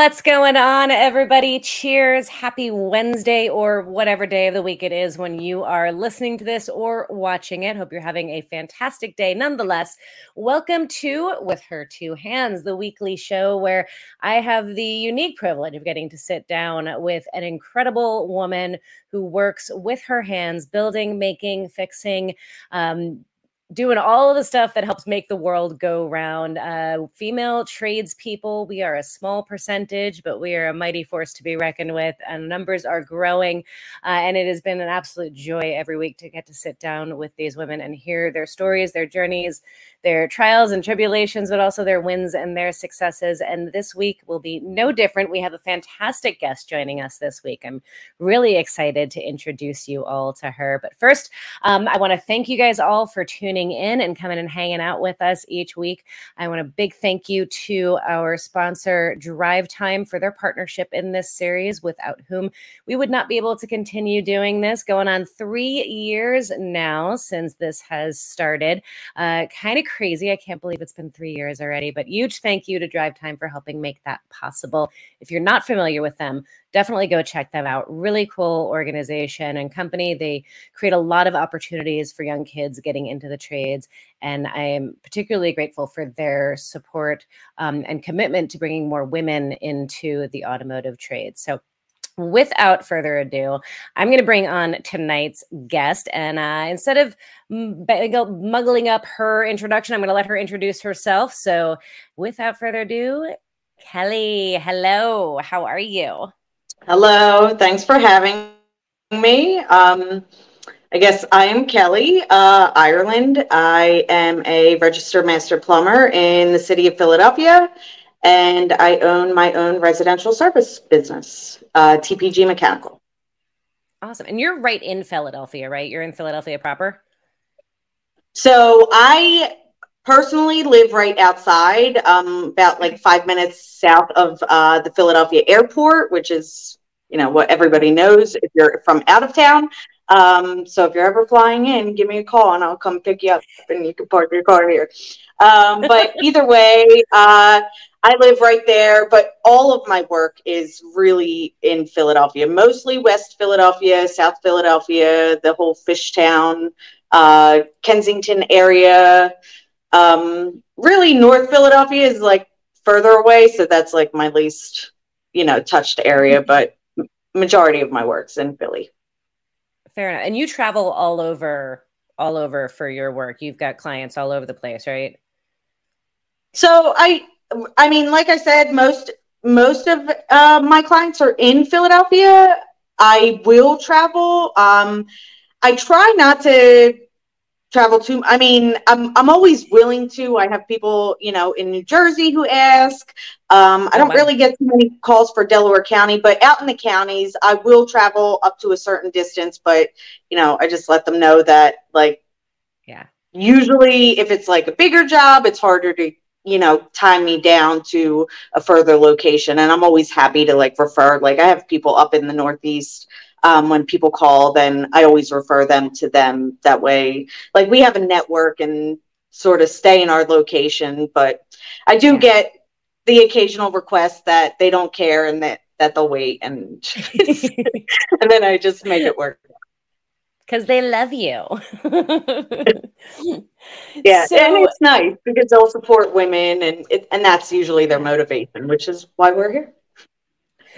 What's going on, everybody? Cheers. Happy Wednesday or whatever day of the week it is when you are listening to this or watching it. Hope you're having a fantastic day. Nonetheless, welcome to With Her Two Hands, the weekly show where I have the unique privilege of getting to sit down with an incredible woman who works with her hands, building, making, fixing, um, doing all of the stuff that helps make the world go round. Uh, female tradespeople, we are a small percentage, but we are a mighty force to be reckoned with, and numbers are growing. Uh, and it has been an absolute joy every week to get to sit down with these women and hear their stories, their journeys, their trials and tribulations, but also their wins and their successes. And this week will be no different. We have a fantastic guest joining us this week. I'm really excited to introduce you all to her. But first, um, I want to thank you guys all for tuning in and coming and hanging out with us each week. I want a big thank you to our sponsor, DriveTime, for their partnership in this series, without whom we would not be able to continue doing this. Going on three years now since this has started. Uh, kind of crazy. I can't believe it's been three years already, but huge thank you to DriveTime for helping make that possible. If you're not familiar with them, definitely go check them out. Really cool organization and company. They create a lot of opportunities for young kids getting into the trades. And I am particularly grateful for their support um, and commitment to bringing more women into the automotive trades. So without further ado, I'm going to bring on tonight's guest. And uh, instead of muggling up her introduction, I'm going to let her introduce herself. So, without further ado, Kelly, hello. How are you? Hello. Thanks for having me. Um, I guess I am Kelly, uh, Ireland. I am a registered master plumber in the city of Philadelphia and I own my own residential service business, uh, TPG Mechanical. Awesome. And you're right in Philadelphia, right? You're in Philadelphia proper? So I personally live right outside, um, about like five minutes south of uh, the Philadelphia airport, which is, you know, what everybody knows if you're from out of town. Um, so if you're ever flying in, give me a call and I'll come pick you up and you can park your car here. Um, but either way, uh, I live right there, but all of my work is really in Philadelphia, mostly West Philadelphia, South Philadelphia, the whole Fishtown, uh, Kensington area. Um, really, North Philadelphia is like further away, so that's like my least, you know, touched area. But majority of my work's in Philly. Fair enough. And you travel all over, all over for your work. You've got clients all over the place, right? So I I mean, like I said, most most of uh, my clients are in Philadelphia. I will travel. Um, I try not to travel too. I mean, I'm I'm always willing to. I have people, you know, in New Jersey who ask. Um, I don't really get too many calls for Delaware County, but out in the counties, I will travel up to a certain distance. But you know, I just let them know that, like, yeah. Usually, if it's like a bigger job, it's harder to you know tie me down to a further location. And i'm always happy to like refer like i have people up in the northeast um, when people call then i always refer them to them that way. Like we have a network and sort of stay in our location but i do get the occasional request that they don't care and that that they'll wait and and then i just make it work because they love you. yeah, so, and it's nice because they'll support women, and it, and that's usually their motivation, which is why we're here.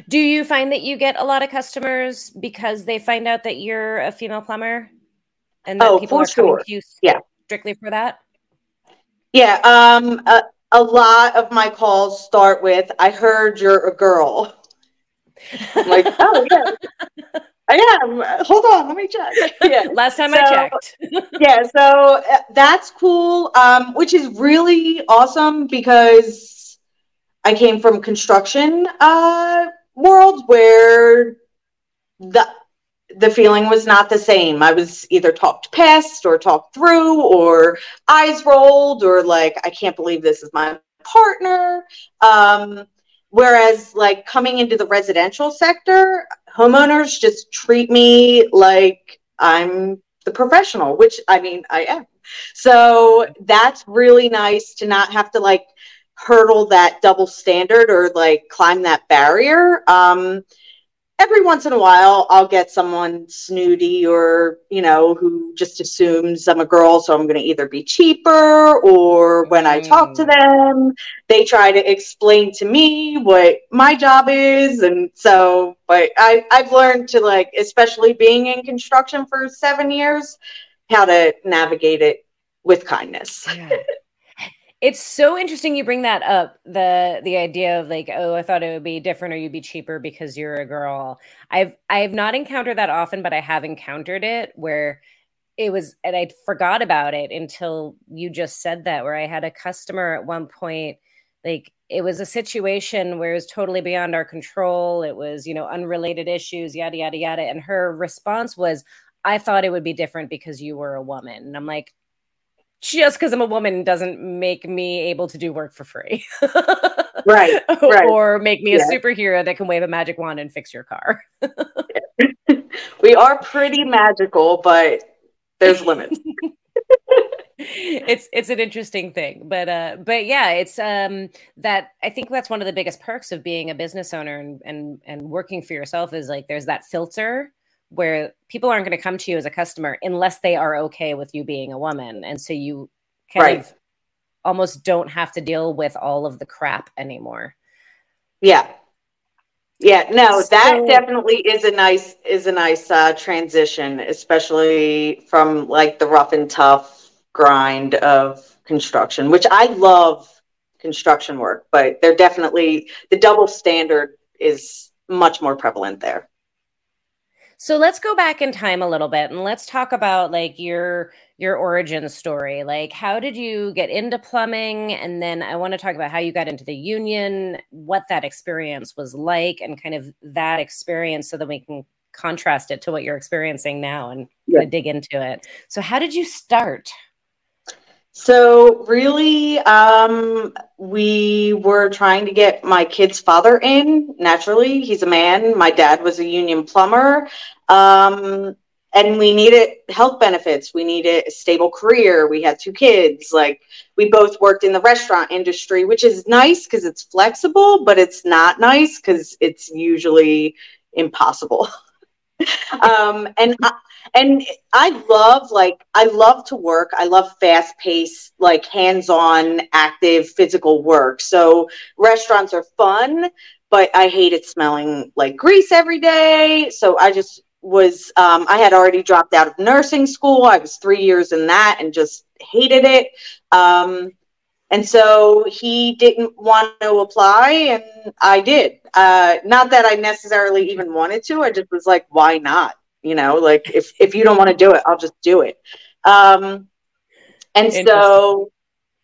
Do you find that you get a lot of customers because they find out that you're a female plumber, and that oh, people are sure. coming to you yeah. strictly for that? Yeah, um, a, a lot of my calls start with, "I heard you're a girl." I'm like, oh yeah. I am. Hold on, let me check. Yeah. Last time so, I checked. yeah, so uh, that's cool. Um, which is really awesome because I came from construction uh, world where the the feeling was not the same. I was either talked past or talked through or eyes rolled or like I can't believe this is my partner. Um, whereas like coming into the residential sector, homeowners just treat me like I'm the professional, which I mean, I am. So that's really nice to not have to like hurdle that double standard or like climb that barrier. Um, every once in a while I'll get someone snooty or, you know, who just assumes I'm a girl, so I'm going to either be cheaper or when I talk to mm. them, they try to explain to me what my job is. And so, but I, I've learned to like, especially being in construction for seven years, how to navigate it with kindness. Yeah. It's so interesting you bring that up the the idea of like oh I thought it would be different or you'd be cheaper because you're a girl. I've I've not encountered that often but I have encountered it where it was and I forgot about it until you just said that where I had a customer at one point like it was a situation where it was totally beyond our control. It was, you know, unrelated issues, yada yada yada and her response was I thought it would be different because you were a woman. And I'm like, just because I'm a woman doesn't make me able to do work for free. right, right. Or make me yeah. a superhero that can wave a magic wand and fix your car. we are pretty magical, but there's limits. it's it's an interesting thing but uh but yeah it's um that i think that's one of the biggest perks of being a business owner and and and working for yourself is like there's that filter where people aren't going to come to you as a customer unless they are okay with you being a woman. And so you kind right. of almost don't have to deal with all of the crap anymore. Yeah. Yeah no so, that definitely is a nice is a nice uh, transition especially from like the rough and tough grind of construction which i love construction work but they're definitely the double standard is much more prevalent there so let's go back in time a little bit and let's talk about like your your origin story. Like how did you get into plumbing and then I want to talk about how you got into the union, what that experience was like and kind of that experience so that we can contrast it to what you're experiencing now and yeah. dig into it. So how did you start? So really, um, we were trying to get my kid's father in. Naturally, he's a man. My dad was a union plumber, um, and we needed health benefits. We needed a stable career. We had two kids. Like we both worked in the restaurant industry, which is nice because it's flexible, but it's not nice because it's usually impossible. um, and I, and I love like I love to work. I love fast paced, like hands on, active physical work. So restaurants are fun, but I hated smelling like grease every day. So I just was um, I had already dropped out of nursing school. I was three years in that and just hated it. Um, and so he didn't want to apply, and I did. Uh, not that I necessarily even wanted to. I just was like, why not? You know, like if if you don't want to do it, I'll just do it. Um, and so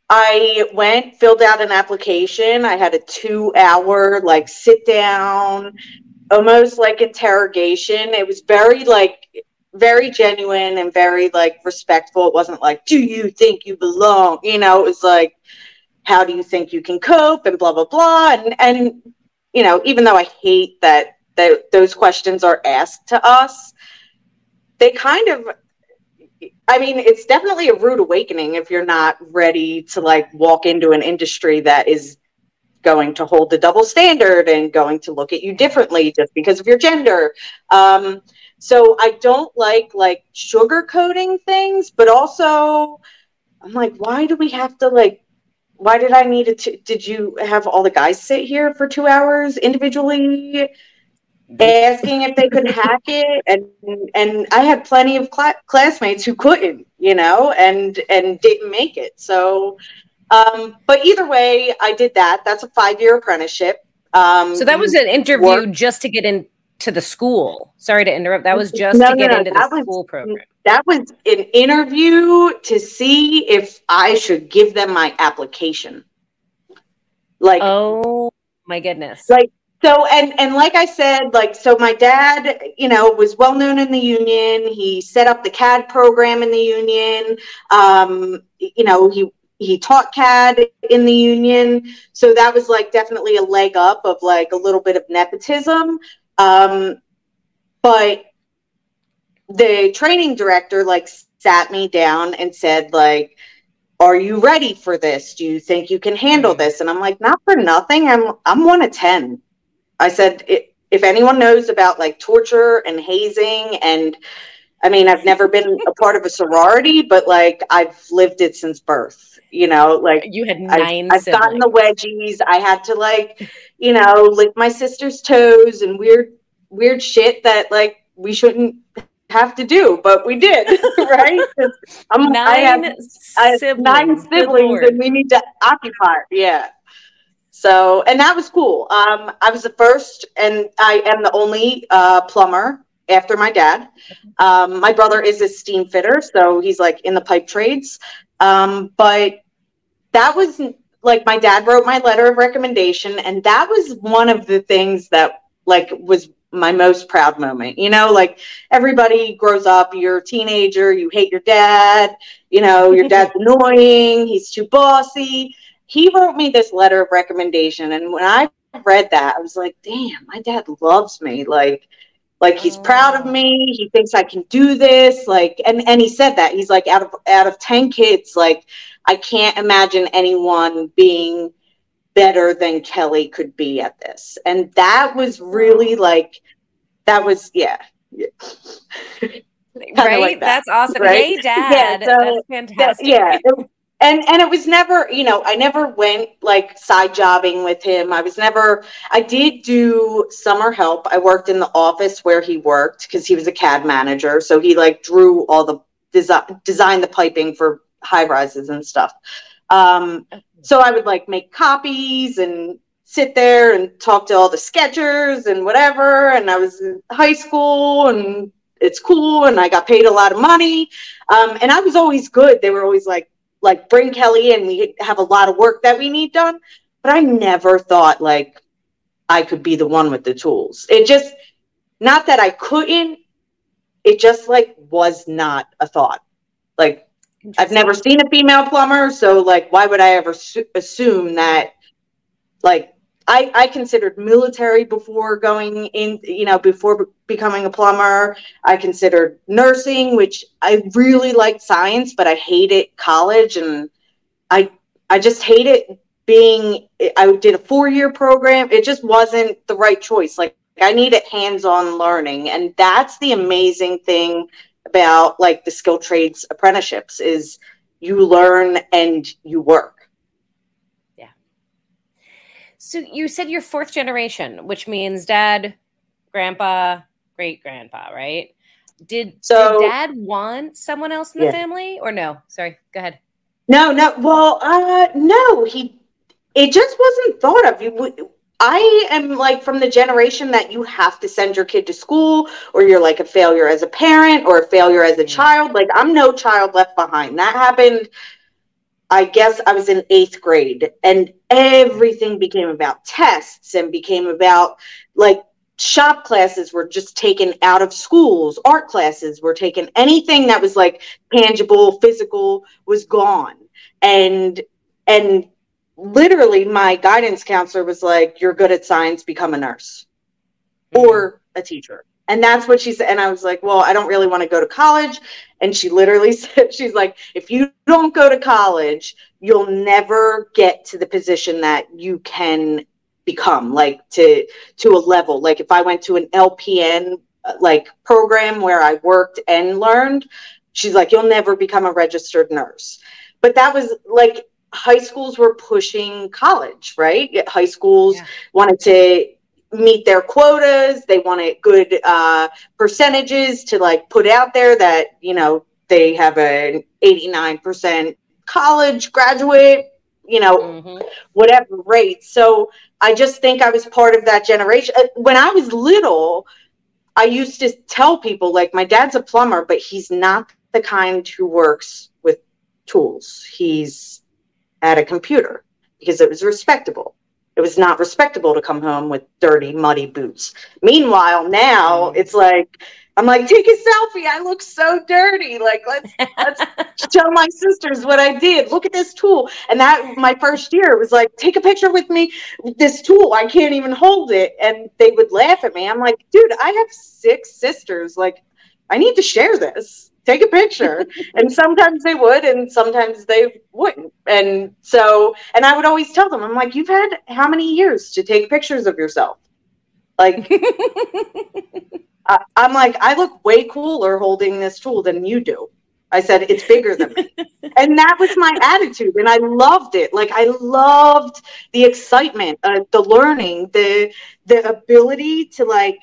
I went, filled out an application. I had a two hour like sit down, almost like interrogation. It was very like very genuine and very like respectful. It wasn't like, do you think you belong? You know, it was like, how do you think you can cope and blah blah blah. And and you know, even though I hate that that those questions are asked to us, they kind of I mean, it's definitely a rude awakening if you're not ready to like walk into an industry that is going to hold the double standard and going to look at you differently just because of your gender. Um, so I don't like like sugarcoating things, but also I'm like, why do we have to like? Why did I need it? Did you have all the guys sit here for two hours individually? asking if they could hack it and and I had plenty of cl- classmates who couldn't you know and and didn't make it so um but either way I did that that's a 5 year apprenticeship um so that was an interview work. just to get into the school. Sorry to interrupt. That was just no, to get no, into the was, school program. that was an interview to see if I should give them my application. Like oh my goodness. like so and and like i said like so my dad you know was well known in the union. He set up the cad program in the union. Um, you know he he taught cad in the union. So that was like definitely a leg up of like a little bit of nepotism um, but the training director like sat me down and said like are you ready for this? Do you think you can handle mm-hmm. this? And I'm like, not for nothing. I'm I'm one of ten. I said, if anyone knows about like torture and hazing and I mean, I've never been a part of a sorority, but like I've lived it since birth. You know, like you had 9 I've, I've gotten the wedgies. I had to like, you know, lick my sister's toes and weird, weird shit that like we shouldn't have to do, but we did, right? I'm, nine I have, I have nine siblings, and we need to occupy. Yeah. So, and that was cool. Um, I was the first, and I am the only uh, plumber after my dad. Um, my brother is a steam fitter, so he's like in the pipe trades. Um, but that was like my dad wrote my letter of recommendation, and that was one of the things that like was my most proud moment. You know, like everybody grows up, you're a teenager, you hate your dad, you know, your dad's annoying, he's too bossy. He wrote me this letter of recommendation, and when I read that, I was like, damn, my dad loves me. Like, like he's proud of me. He thinks i can do this. Like and and he said that. He's like out of out of 10 kids like i can't imagine anyone being better than kelly could be at this. And that was really like that was yeah, right like that, that's awesome. Right? hey dad. Yeah, so, that's fantastic. yeah and and it was never you know i never went like side jobbing with him. I was never i did do summer help. I worked in the office where he worked because he was a cad manager. So he like drew all the design designed the piping for high rises and stuff. Um, so i would like make copies and sit there and talk to all the sketchers and whatever. And i was in high school and it's cool and i got paid a lot of money. Um, and i was always good. They were always like like bring Kelly in. We have a lot of work that we need done. But I never thought like I could be the one with the tools. It just, not that I couldn't, it just like was not a thought. Like I've never seen a female plumber. So like, why would I ever su- assume that like I, I considered military before going in, you know, before becoming a plumber. I considered nursing, which I really liked science, but I hated college and I I just hated being I did a four year program. It just wasn't the right choice. Like I needed hands on learning. And that's the amazing thing about like the skill trades apprenticeships is you learn and you work so you said you're fourth generation, which means dad, grandpa, great grandpa, right? Did, so, did dad want someone else in the yeah. family or no? Sorry, go ahead. No, no. Well, uh, no, he, it just wasn't thought of. You, I am like from the generation that you have to send your kid to school or you're like a failure as a parent or a failure as a child. Like I'm no child left behind. That happened I guess I was in eighth grade and everything became about tests and became about like shop classes were just taken out of schools, art classes were taken, anything that was like tangible, physical was gone. And, and literally my guidance counselor was like, you're good at science, become a nurse mm-hmm. or a teacher. And that's what she said. And I was like, well, I don't really want to go to college. And she literally said, she's like, if you don't go to college, you'll never get to the position that you can become like to to a level like if i went to an lpn uh, like program where i worked and learned she's like you'll never become a registered nurse but that was like high schools were pushing college right high schools yeah. wanted to meet their quotas. They wanted good uh, percentages to like put out there that you know they have an 89% college graduate, you know, mm-hmm. whatever rate. So I just think I was part of that generation. Uh, when I was little, I used to tell people like my dad's a plumber, but he's not the kind who works with tools. He's at a computer because it was respectable. It was not respectable to come home with dirty, muddy boots. Meanwhile, now mm. it's like I'm like, take a selfie. I look so dirty. Like, let's let's show my sisters what I did. Look at this tool. And that my first year was like, take a picture with me. This tool, I can't even hold it. And they would laugh at me. I'm like, dude, I have six sisters. Like, I need to share this. Take a picture. and sometimes they would, and sometimes they wouldn't. And so, and I would always tell them, I'm like, you've had how many years to take pictures of yourself? Like, I, I'm like, I look way cooler holding this tool than you do. I said, it's bigger than me. and that was my attitude. And I loved it. Like I loved the excitement, uh, the learning, the the ability to like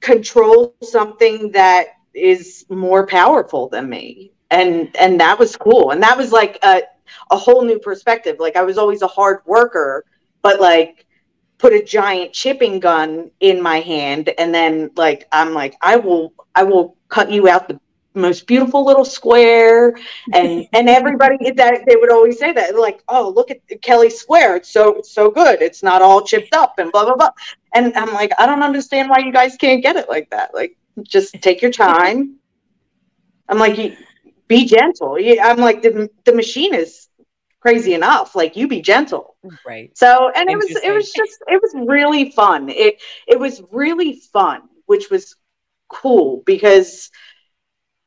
control something that is more powerful than me. And and that was cool. And that was like a, a whole new perspective. Like I was always a hard worker, but like put a giant chipping gun in my hand and then like I'm like I will I will cut you out the most beautiful little square and and everybody that they would always say that like oh look at kelly square it's so it's so good it's not all chipped up and blah blah blah and i'm like i don't understand why you guys can't get it like that like just take your time. I'm like be gentle. I'm like the, the machine is crazy enough. Like you be gentle. Right. So and it was it was just it was really fun. It it was really fun which was cool because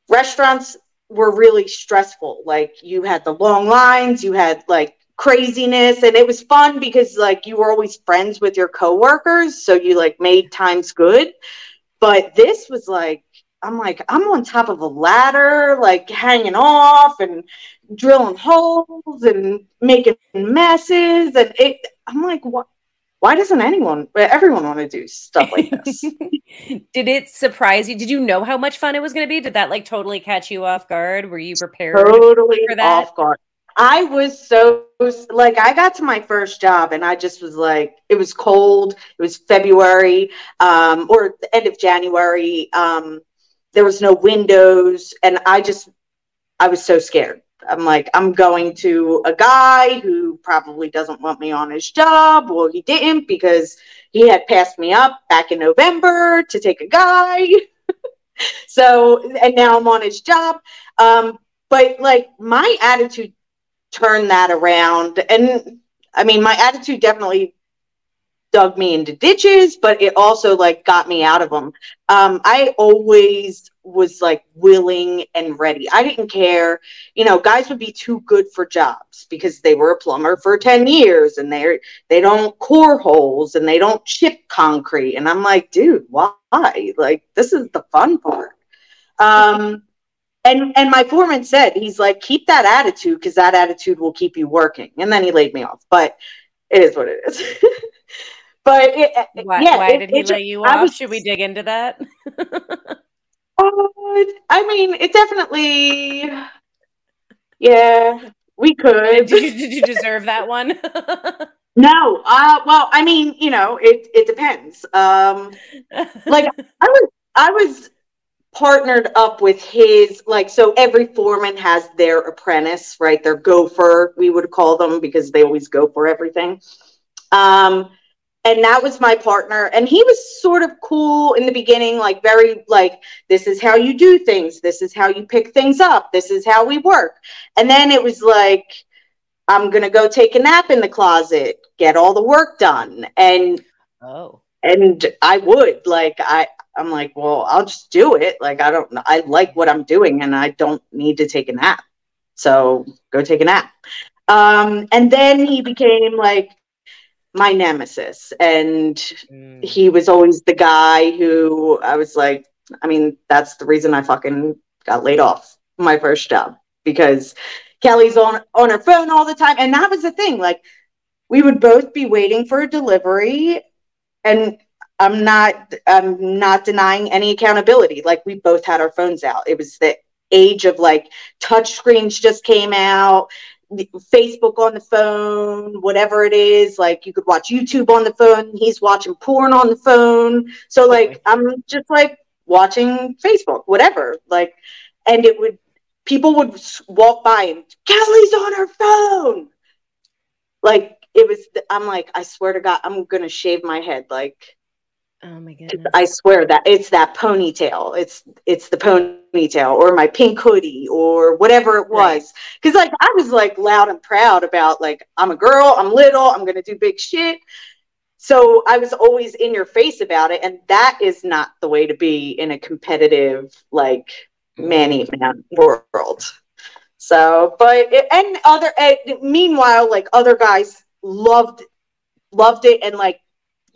restaurants were really stressful. Like you had the long lines, you had like craziness and it was fun because like you were always friends with your coworkers, so you like made times good. But this was like I'm like I'm on top of a ladder, like hanging off and drilling holes and making messes. And it I'm like what why doesn't anyone everyone want to do stuff like this? Did it surprise you? Did you know how much fun it was going to be? Did that like totally catch you off guard? Were you prepared totally for that? off guard i was so like i got to my first job and i just was like it was cold it was february um, or the end of january um, there was no windows and i just i was so scared I'm like, I'm going to a guy who probably doesn't want me on his job. Well, he didn't because he had passed me up back in November to take a guy. so, and now I'm on his job. Um, but like my attitude turned that around. And I mean, my attitude definitely dug me into ditches, but it also like got me out of them. Um, I always was like willing and ready. I didn't care. You know, guys would be too good for jobs because they were a plumber for 10 years and they're they don't core holes and they don't chip concrete. And I'm like, dude, why? Like this is the fun part. Um and and my foreman said, he's like, keep that attitude because that attitude will keep you working. And then he laid me off. But it is what it is. but it, why, yeah, why it, did he lay you off? Was, Should we dig into that? Uh, I mean, it definitely. Yeah, we could. Did you, did you deserve that one? no. Uh, well, I mean, you know, it it depends. Um, like I was, I was partnered up with his like so every foreman has their apprentice right? Their gopher we would call them because they always go for everything. Um and that was my partner and he was sort of cool in the beginning like very like this is how you do things this is how you pick things up this is how we work. And then it was like i'm gonna go take a nap in the closet get all the work done and oh. and i would like i i'm like well i'll just do it. Like i don't i like what i'm doing and i don't need to take a nap. So go take a nap. Um and then he became like my nemesis. And mm. he was always the guy who I was like I mean that's the reason I fucking got laid off my first job because Kelly's on on her phone all the time. And that was the thing. Like we would both be waiting for a delivery and I'm not I'm not denying any accountability like we both had our phones out it was the age of like touch screens just came out Facebook on the phone, whatever it is. Like you could watch YouTube on the phone. He's watching porn on the phone. So like I'm just like watching Facebook, whatever. Like, and it would people would walk by and Kelly's on her phone. Like it was. I'm like, I swear to God, I'm gonna shave my head. Like Oh my goodness. I swear that it's that ponytail. It's it's the ponytail or my pink hoodie or whatever it was. Right. Cuz like I was like loud and proud about like I'm a girl, I'm little, I'm going to do big shit. So I was always in your face about it and that is not the way to be in a competitive like Manny Man world. So, but and other and meanwhile, like other guys loved loved it and like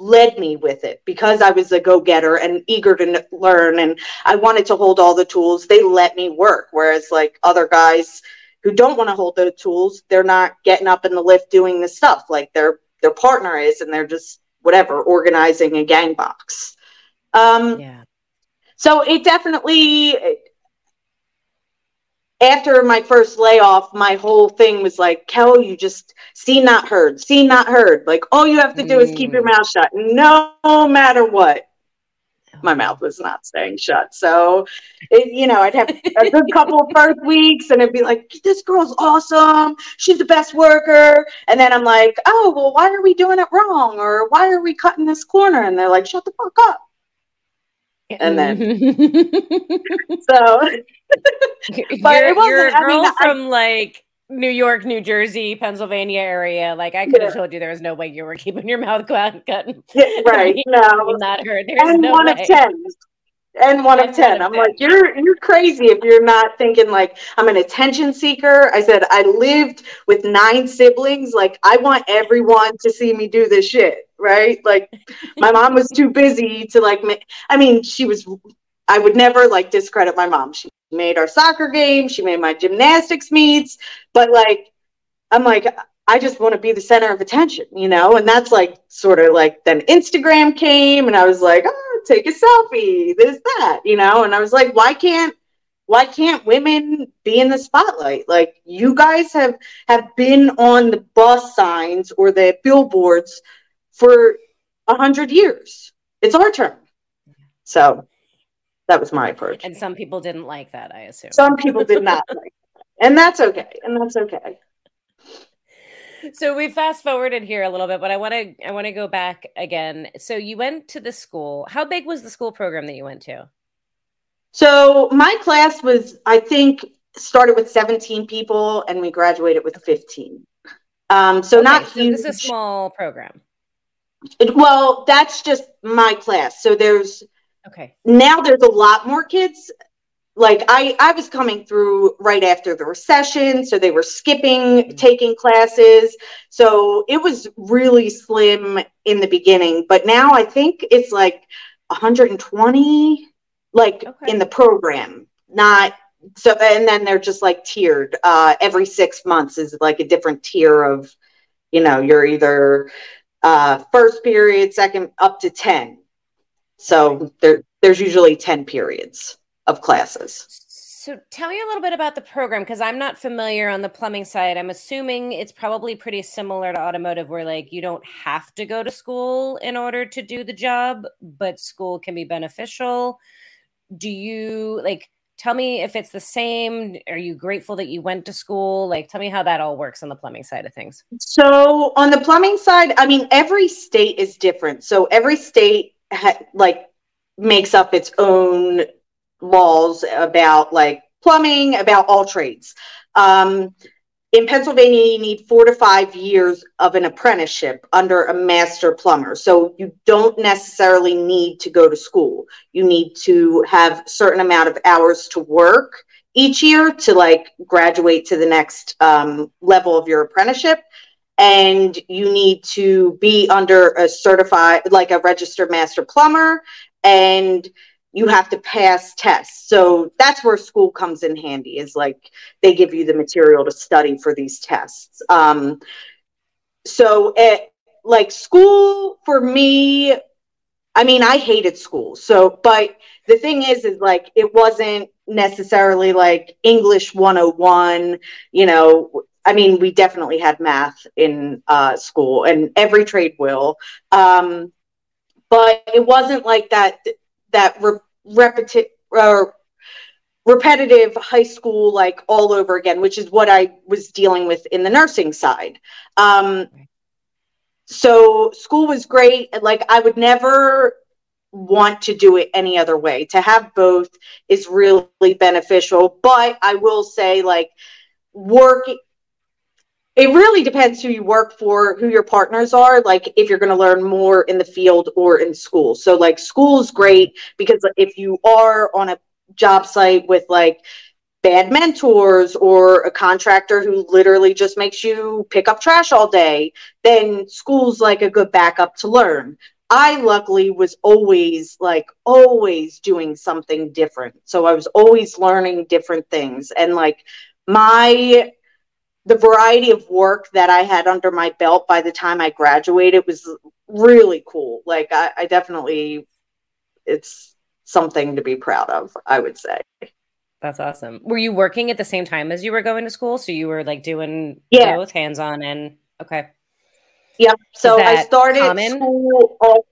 led me with it because I was a go getter and eager to learn and I wanted to hold all the tools. They let me work, whereas like other guys who don't want to hold the tools, they're not getting up in the lift doing the stuff like their their partner is, and they're just whatever organizing a gang box. Um, yeah. So it definitely after my first layoff, my whole thing was like, Kel, you just see not heard, see not heard. Like all you have to do is keep your mm. mouth shut, no matter what. My mouth was not staying shut. So, it, you know, I'd have a good couple of first weeks and it'd be like, this girl's awesome. She's the best worker. And then I'm like, oh, well, why are we doing it wrong? Or why are we cutting this corner? And they're like, shut the fuck up. And then, so but you're, it wasn't, you're a girl I mean, from I, like New York, New Jersey, Pennsylvania area. Like I could have yeah. told you there was no way you were keeping your mouth cut. Yeah, right. no. Not her. There's and no one way. of ten. And one of ten. I'm like, you're you're crazy if you're not thinking like I'm an attention seeker. I said I lived with nine siblings. Like I want everyone to see me do this shit. Right. Like my mom was too busy to like I mean, she was I would never like discredit my mom. She made our soccer game, she made my gymnastics meets, but like I'm like I just want to be the center of attention, you know? And that's like sort of like then Instagram came and I was like, "Oh, take a selfie, this that," you know? And I was like, "Why can't why can't women be in the spotlight? Like you guys have have been on the bus signs or the billboards for a hundred years. It's our turn." So that was my approach. And some people didn't like that, I assume. Some people did not like that. And that's okay. And that's okay. So we fast forwarded here a little bit, but I want to I want to go back again. So you went to the school. How big was the school program that you went to? So my class was, I think, started with 17 people and we graduated with 15. Um, so okay, not so huge. This is a small program. It, well, that's just my class. So there's Okay. Now there's a lot more kids. Like I, I was coming through right after the recession, so they were skipping mm-hmm. taking classes. So it was really slim in the beginning, but now I think it's like 120, like okay. in the program. Not so, and then they're just like tiered. Uh, every six months is like a different tier of, you know, you're either uh, first period, second, up to ten so there, there's usually 10 periods of classes. So tell me a little bit about the program because I'm not familiar on the plumbing side. I'm assuming it's probably pretty similar to automotive where like you don't have to go to school in order to do the job, but school can be beneficial. Do you like tell me if it's the same? Are you grateful that you went to school? Like tell me how that all works on the plumbing side of things. So on the plumbing side, I mean every state is different. So every state ha- like makes up its own laws about like plumbing, about all trades. Um, in Pennsylvania, you need four to five years of an apprenticeship under a master plumber. So you don't necessarily need to go to school. You need to have certain amount of hours to work each year to like graduate to the next um, level of your apprenticeship and you need to be under a certified like a registered master plumber and you have to pass tests so that's where school comes in handy is like they give you the material to study for these tests um, so it, like school for me i mean i hated school so but the thing is is like it wasn't necessarily like english 101 you know I mean, we definitely had math in uh, school, and every trade will. Um, but it wasn't like that. That re- uh, repetitive high school, like all over again, which is what I was dealing with in the nursing side. Um, so school was great. Like I would never want to do it any other way. To have both is really beneficial. But I will say, like work it really depends who you work for, who your partners are, like if you're going to learn more in the field or in school. So, like, school is great because if you are on a job site with like bad mentors or a contractor who literally just makes you pick up trash all day, then school's like a good backup to learn. I luckily was always like always doing something different. So I was always learning different things and like my the variety of work that I had under my belt by the time I graduated was really cool. Like I, I definitely it's something to be proud of, I would say. That's awesome. Were you working at the same time as you were going to school? So you were like doing yeah. both hands on and okay. Yep. So I started common? school. All,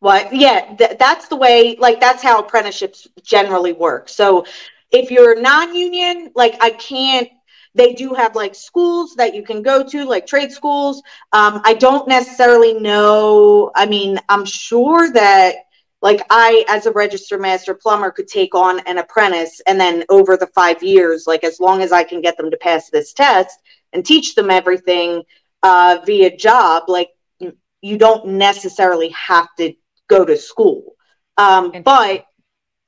what? Yeah, th- that's the way. Like that's how apprenticeships generally work. So if you're non-union, like I can't. They do have like schools that you can go to, like trade schools. Um, I don't necessarily know. I mean, I'm sure that like I, as a registered master plumber, could take on an apprentice, and then over the five years, like as long as I can get them to pass this test and teach them everything uh, via job, like you don't necessarily have to go to school. Um, but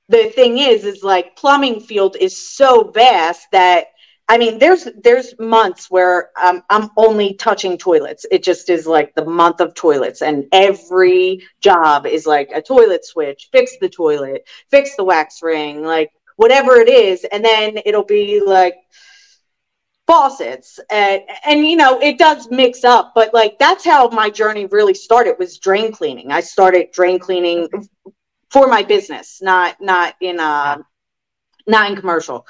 the thing is, is like plumbing field is so vast that I mean, there's there's months where um, I'm only touching toilets. It just is like the month of toilets, and every job is like a toilet switch, fix the toilet, fix the wax ring, like whatever it is, and then it'll be like faucets and, and you know it does mix up but like that's how my journey really started was drain cleaning i started drain cleaning for my business not not in uh not in commercial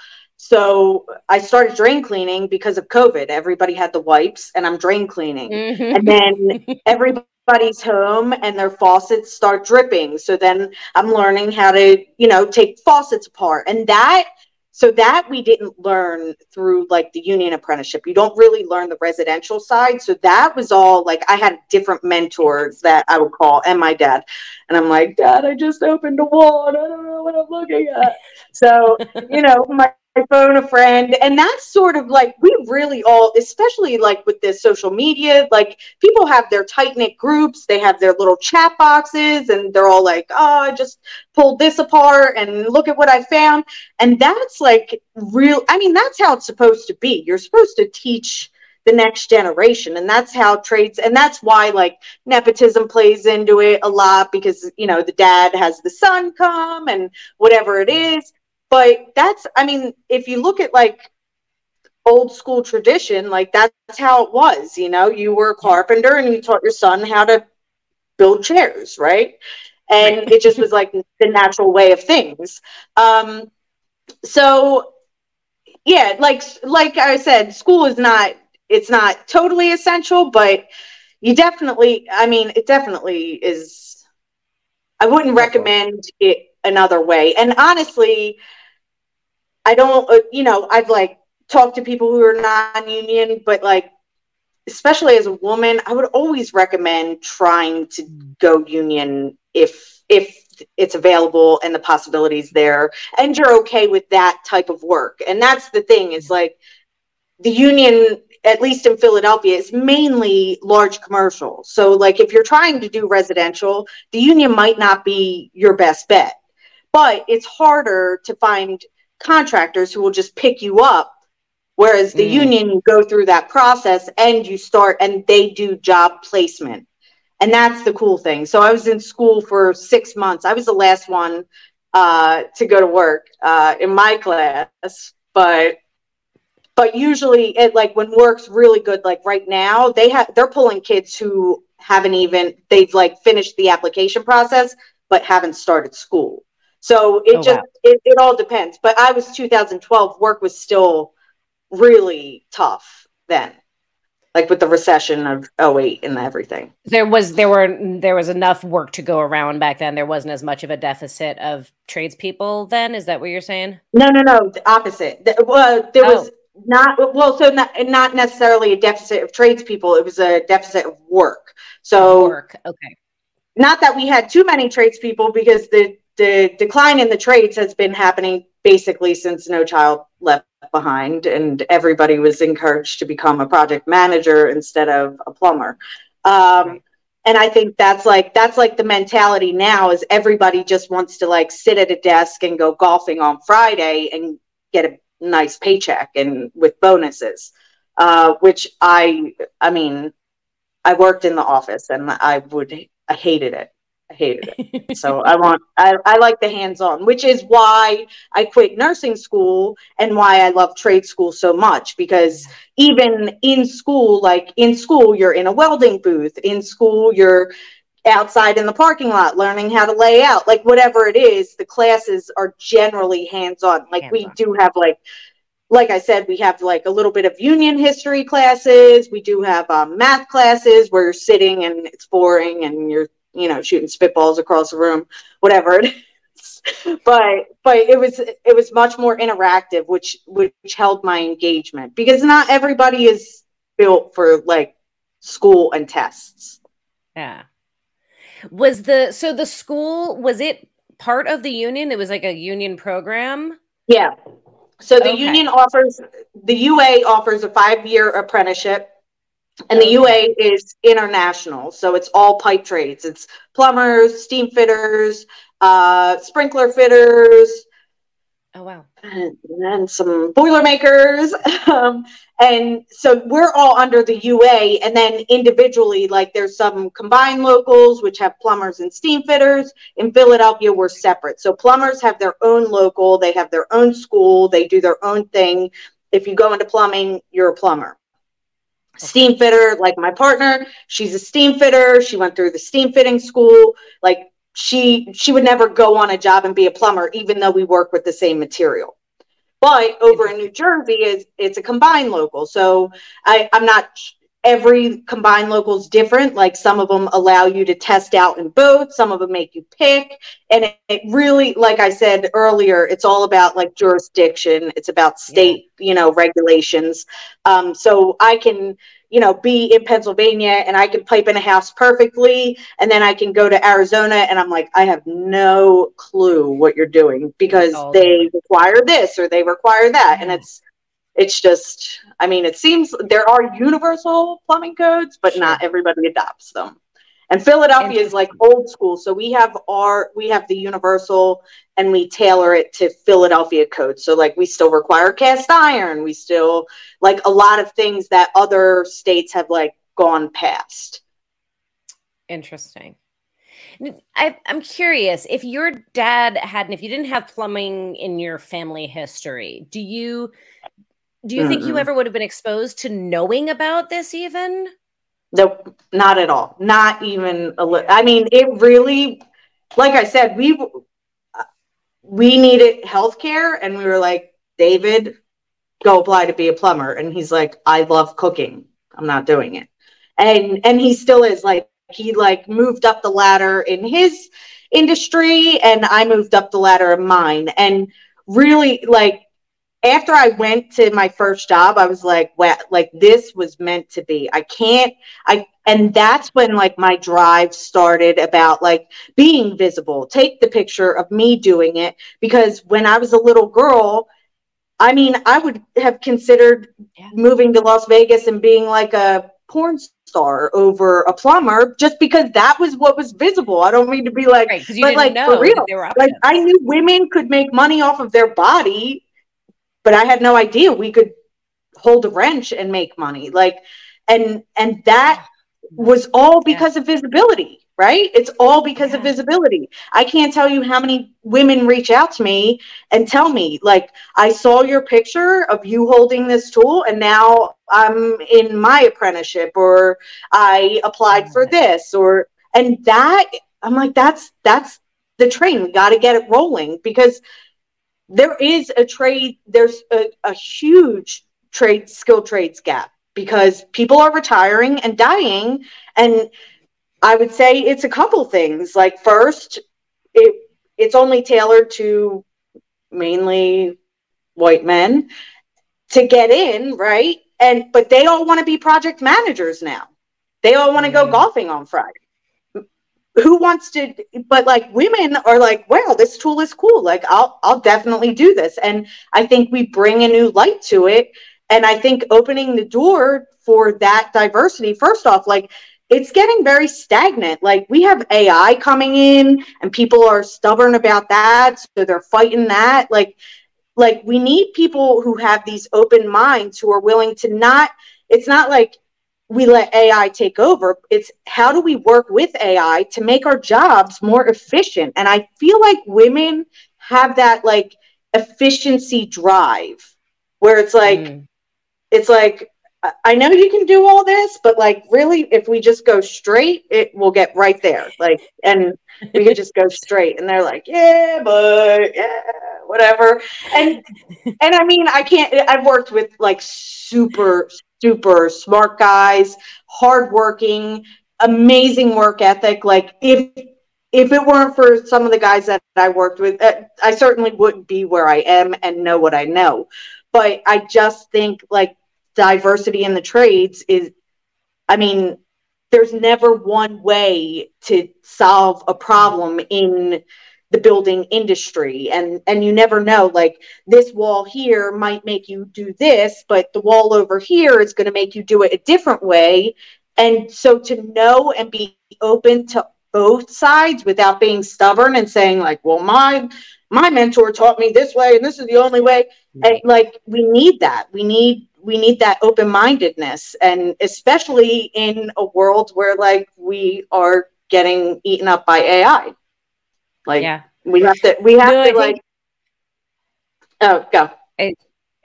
so I started drain cleaning because of COVID. Everybody had the wipes, and I'm drain cleaning. Mm-hmm. And then everybody's home, and their faucets start dripping. So then I'm learning how to, you know, take faucets apart. And that, so that we didn't learn through like the union apprenticeship. You don't really learn the residential side. So that was all like I had different mentors that I would call, and my dad. And I'm like, Dad, I just opened a wall, and I don't know what I'm looking at. So, you know, my I phone a friend and that's sort of like we really all especially like with this social media like people have their tight knit groups they have their little chat boxes and they're all like oh i just pulled this apart and look at what i found. And that's like real i mean that's how it's supposed to be. You're supposed to teach the next generation and that's how traits and that's why like nepotism plays into it a lot because you know the dad has the son come and whatever it is but that's, I mean, if you look at like old school tradition, like that's how it was, you know, you were a carpenter and you taught your son how to build chairs, right? And it just was like the natural way of things. Um, so yeah, like like I said, school is not it's not totally essential, but you definitely I mean it definitely is I wouldn't recommend it another way. And honestly, I don't, uh, you know, I've like talked to people who are non-union, but like, especially as a woman, I would always recommend trying to go union if if it's available and the possibilities there, and you're okay with that type of work. And that's the thing is like the union at least in Philadelphia, is mainly large commercial. So, like, if you're trying to do residential, the union might not be your best bet. But it's harder to find contractors who will just pick you up whereas the mm. union you go through that process and you start and they do job placement. And that's the cool thing. So i was in school for six months. I was the last one uh, to go to work uh, in my class but but usually it like when work's really good like right now they have they're pulling kids who haven't even they've like finished the application process but haven't started school so it oh, just wow. it, it all depends. But I was 2012. Work was still really tough then, like with the recession of 08 and everything. There was there were there was enough work to go around back then. There wasn't as much of a deficit of tradespeople then. Is that what you're saying? No, no, no. The opposite. The, well, there oh. was not well so not, not necessarily a deficit of tradespeople it was a deficit of work so work okay not that we had too many tradespeople because the the decline in the trades has been happening basically since No Child Left Behind, and everybody was encouraged to become a project manager instead of a plumber. Um, and I think that's like that's like the mentality now is everybody just wants to like sit at a desk and go golfing on Friday and get a nice paycheck and with bonuses. Uh, which I I mean, I worked in the office and I would I hated it. I hated it. so I want I, I like the hands-on, which is why I quit nursing school and why I love trade school so much because even in school, like in school, you're in a welding booth. In school, you're outside in the parking lot learning how to lay out like whatever it is the classes are generally hands-on like hands-on. we do have like like I said, we have like a little bit of union history classes. We do have um, math classes where you're sitting and it's boring and you're, you know, shooting spitballs across the room, whatever it is. but but it was it was much more interactive, which which held my engagement because not everybody is built for like school and tests. Yeah. Was the so the school was it part of the union? It was like a union program. Yeah. So the okay. union offers the UA offers a five year apprenticeship, and the. UA is international. So it's all pipe trades. It's plumbers, steam fitters, uh, sprinkler fitters. Oh wow! And then some boilermakers, um, and so we're all under the UA, and then individually, like there's some combined locals which have plumbers and steam fitters. In Philadelphia, we're separate. So plumbers have their own local, they have their own school, they do their own thing. If you go into plumbing, you're a plumber. Steam fitter, like my partner, she's a steam fitter. She went through the steam fitting school. Like she she would never go on a job and be a plumber, even though we work with the same material. But over in New Jersey, is it's a combined local. So I, I'm not every combined local is different. Like some of them allow you to test out in both, some of them make you pick. And it, it, really, like I said earlier, it's all about like jurisdiction, it's about state, yeah. you know, regulations. Um, so I can you know, be in Pennsylvania and I can pipe in a house perfectly. And then I can go to Arizona and I'm like, I have no clue what you're doing because they require this or they require that. Yeah. And it's, it's just, I mean, it seems there are universal plumbing codes, but sure. not everybody adopts them. And Philadelphia is like old school. So we have our, we have the universal and we tailor it to Philadelphia code. So like we still require cast iron. We still like a lot of things that other states have like gone past. Interesting. I, am curious if your dad hadn't, if you didn't have plumbing in your family history, do you do you mm think you ever would have been exposed to knowing about this even? Nope, not at all. Not even a little. I mean, it really, like I said, we we needed healthcare, and we were like, David, go apply to be a plumber, and he's like, I love cooking. I'm not doing it, and and he still is like he like moved up the ladder in his industry, and I moved up the ladder in mine, and really like after I went to my first job, I was like, wow, like this was meant to be. I can't, I, and that's when like my drive started about like being visible. Take the picture of me doing it because when I was a little girl, I mean, I would have considered yeah. moving to Las Vegas and being like a porn star over a plumber just because that was what was visible. I don't mean to be like, right, but like for real, like I knew women could make money off of their body but I had no idea we could hold a wrench and make money. Like, and and that was all because yeah. of visibility, right? It's all because yeah. of visibility. I can't tell you how many women reach out to me and tell me, like, I saw your picture of you holding this tool, and now I'm in my apprenticeship, or I applied for this, or and that I'm like, that's that's the train. We got to get it rolling because there is a trade, there's a, a huge trade, skill trades gap because people are retiring and dying. And I would say it's a couple things. Like first, it it's only tailored to mainly white men to get in, right? And but they all want to be project managers now. They all want to mm-hmm. go golfing on Friday who wants to but like women are like wow this tool is cool like i'll i'll definitely do this and i think we bring a new light to it and i think opening the door for that diversity first off like it's getting very stagnant. Like we have AI coming in and people are stubborn about that. So they're fighting that. Like, like we need people who have these open minds who are willing to not, it's not like we let AI take over. It's how do we work with AI to make our jobs more efficient? And I feel like women have that like efficiency drive where it's like, mm. it's like, I know you can do all this, but like really, if we just go straight, it will get right there. Like, and we could just go straight. And they're like, yeah, but yeah, whatever. And and I mean, I can't. I've worked with like super super smart guys, hardworking, amazing work ethic. Like if if it weren't for some of the guys that I worked with, uh, I certainly wouldn't be where I am and know what I know. But I just think like diversity in the trades is i mean there's never one way to solve a problem in the building industry. And and you never know like this wall here might make you do this but the wall over here is going to make you do it a different way. And so to know and be open to both sides without being stubborn and saying like well my my mentor taught me this way and this is the only way and like we need that. We need we need that open mindedness and especially in a world where like we are getting eaten up by ai like yeah. we have to we have no, to I like think, oh go. I,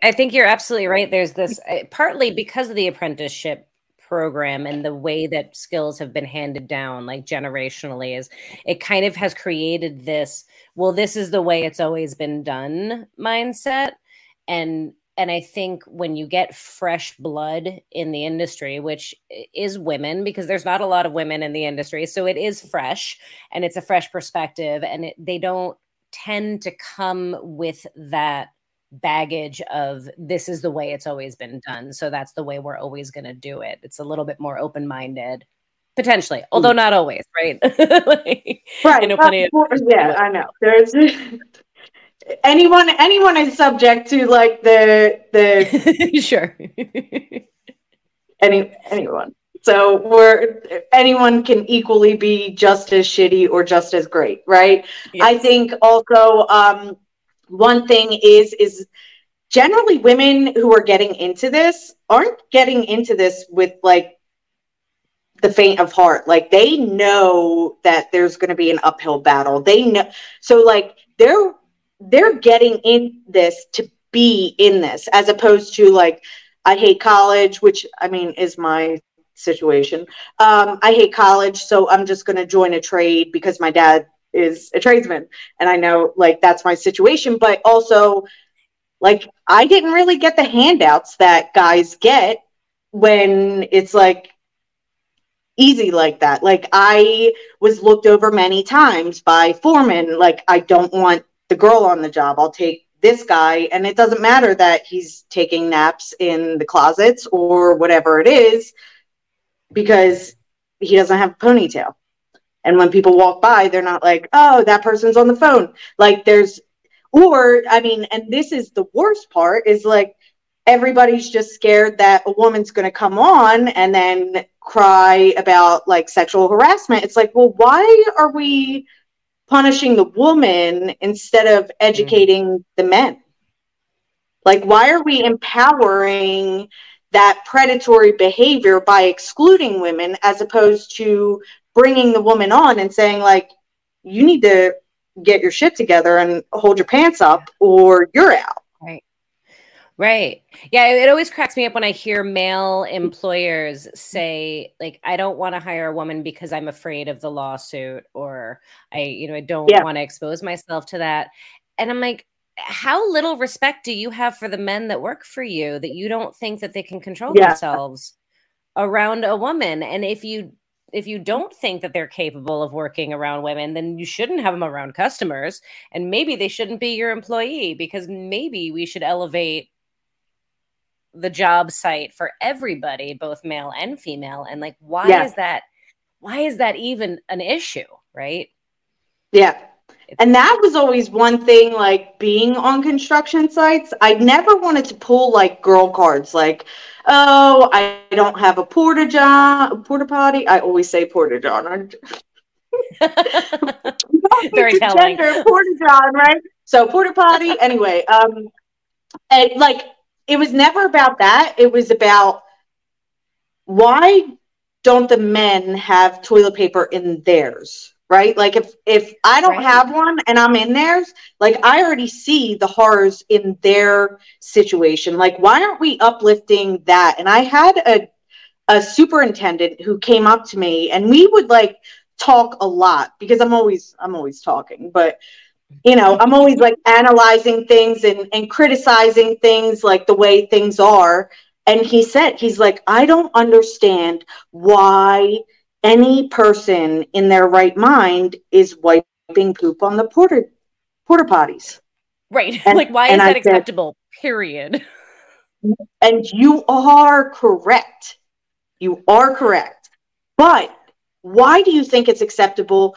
I think you're absolutely right. There's this uh, partly because of the apprenticeship program and the way that skills have been handed down like generationally is it kind of has created this well this is the way it's always been done mindset. And and I think when you get fresh blood in the industry, which is women, because there's not a lot of women in the industry, so it is fresh and it's a fresh perspective, and it, they don't tend to come with that baggage of this is the way it's always been done, so that's the way we're always going to do it. It's a little bit more open minded. Potentially, although mm. not always, right? like, right. You know, plenty of- yeah, I know. There's anyone anyone is subject to like the the sure. Any anyone. So we're anyone can equally be just as shitty or just as great right? Yes. i think also um one thing is is generally women who are getting into this aren't getting into this with like the faint of heart. Like they know that there's going to be an uphill battle. They know so like they're they're getting in this to be in this as opposed to like i hate college which i mean is my situation. Um, i hate college so i'm just going to join a trade because my dad is a tradesman and i know like that's my situation but also like i didn't really get the handouts that guys get when it's like easy like that. Like i was looked over many times by foremen like i don't want the girl on the job. I'll take this guy. And it doesn't matter that he's taking naps in the closets or whatever it is because he doesn't have a ponytail. And when people walk by, they're not like, oh, that person's on the phone. Like there's, or I mean, and this is the worst part is like everybody's just scared that a woman's going to come on and then cry about like sexual harassment. It's like, well, why are we punishing the woman instead of educating mm. the men? Like, why are we empowering that predatory behavior by excluding women as opposed to bringing the woman on and saying, like, you need to get your shit together and hold your pants up or you're out? Right. Yeah, it always cracks me up when I hear male employers say like I don't want to hire a woman because I'm afraid of the lawsuit or I you know I don't yeah. want to expose myself to that. And I'm like how little respect do you have for the men that work for you that you don't think that they can control yeah. themselves around a woman and if you if you don't think that they're capable of working around women, then you shouldn't have them around customers. And maybe they shouldn't be your employee because maybe we should elevate the job site for everybody, both male and female. And like, why yeah. is that? Why is that even an issue? Right. Yeah. and that was always one thing like being on construction sites i never wanted to pull like girl cards like oh i don't have a porta john porta potty i always say porta john very telling gender, porta john right so porta potty anyway um and like it was never about that. It was about why don't the men have toilet paper in theirs right? Like if if i don't right. have one and i'm in theirs like i already see the horrors in their situation. Like why aren't we uplifting that? And i had a a superintendent who came up to me and we would like talk a lot because i'm always i'm always talking but you know i'm always like analyzing things and and criticizing things like the way things are and he said he's like i don't understand why any person in their right mind is wiping poop on the porta porta potties. Right. And, like why is that I acceptable? Said, period. And you are correct. You are correct. But why do you think it's acceptable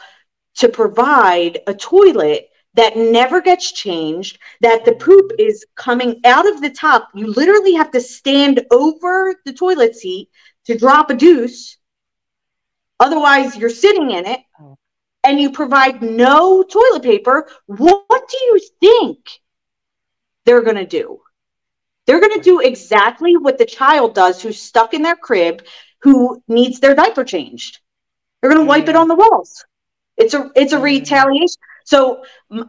to provide a toilet that never gets changed, that the poop is coming out of the top? You literally have to stand over the toilet seat to drop a deuce Otherwise, you're sitting in it oh. and you provide no toilet paper. What do you think they're going to do? They're going to do exactly what the child does who's stuck in their crib, who needs their diaper changed. They're going to wipe it mm. on the walls. It's a it's a mm. retaliation. So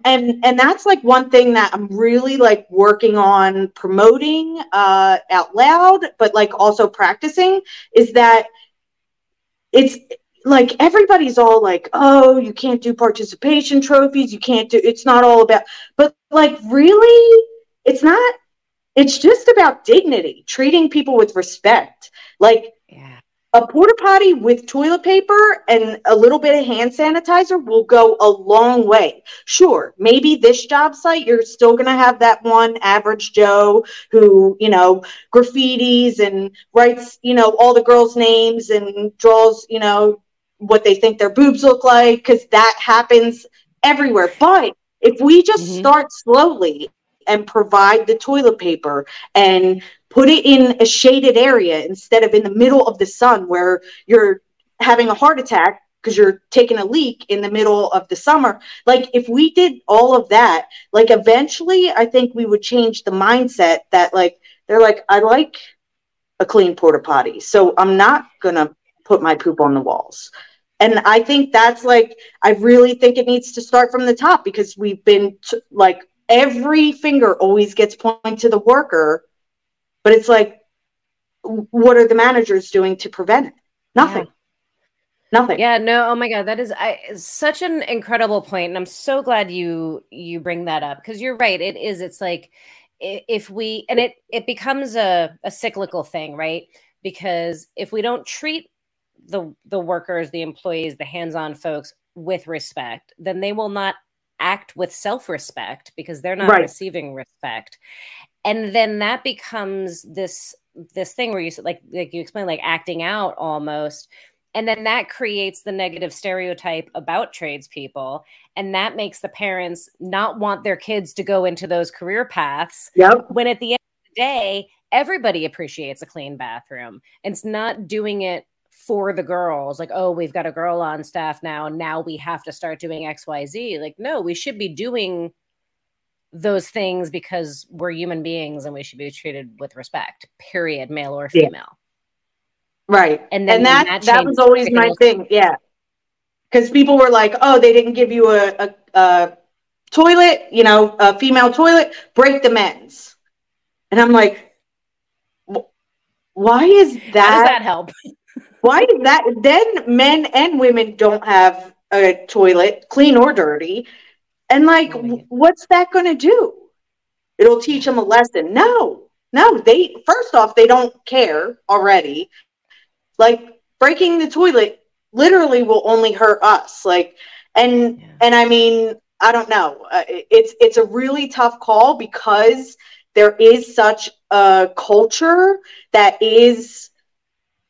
and and that's like one thing that I'm really like working on promoting uh out loud, but like also practicing is that it's like everybody's all like, oh, you can't do participation trophies, you can't do it's not all about but like really it's not it's just about dignity, treating people with respect. Like. A porta potty with toilet paper and a little bit of hand sanitizer will go a long way. Sure, maybe this job site you're still going to have that one average Joe who, you know, graffitis and writes, you know, all the girls' names and draws, you know, what they think their boobs look like because that happens everywhere. But if we just mm-hmm. start slowly and provide the toilet paper and put it in a shaded area instead of in the middle of the sun where you're having a heart attack because you're taking a leak in the middle of the summer. Like if we did all of that, like eventually I think we would change the mindset that like they're like, I like a clean porta potty. So I'm not gonna put my poop on the walls. And I think that's like, I really think it needs to start from the top because we've been t- like, every finger always gets pointed to the worker, but it's like, what are the managers doing to prevent it? Nothing. Yeah. Nothing. Yeah, no. Oh my god, that is I, such an incredible point, and I'm so glad you you bring that up because you're right. It is. It's like if we and it it becomes a a cyclical thing, right? Because if we don't treat the the workers, the employees, the hands-on folks with respect, then they will not act with self-respect because they're not right. receiving respect. And then that becomes this this thing where you like like you explain like acting out almost and then that creates the negative stereotype about tradespeople and that makes the parents not want their kids to go into those career paths yep. when at the end of the day everybody appreciates a clean bathroom it's not doing it for the girls like oh we've got a girl on staff now and now we have to start doing xyz like no we should be doing those things because we're human beings and we should be treated with respect period male or female. Yeah. right. And then and that that, that was always my thing yeah. Because people were like oh they didn't give you a, a, a toilet you know a female toilet break the men's. And i'm like why is that How does that help why is that? Then men and women don't have a toilet, clean or dirty. And like, oh what's that going to do? It'll teach them a lesson. No, no, they, first off, they don't care already. Like, breaking the toilet literally will only hurt us. Like, and, yeah. and I mean, I don't know. Uh, it's, it's a really tough call because there is such a culture that is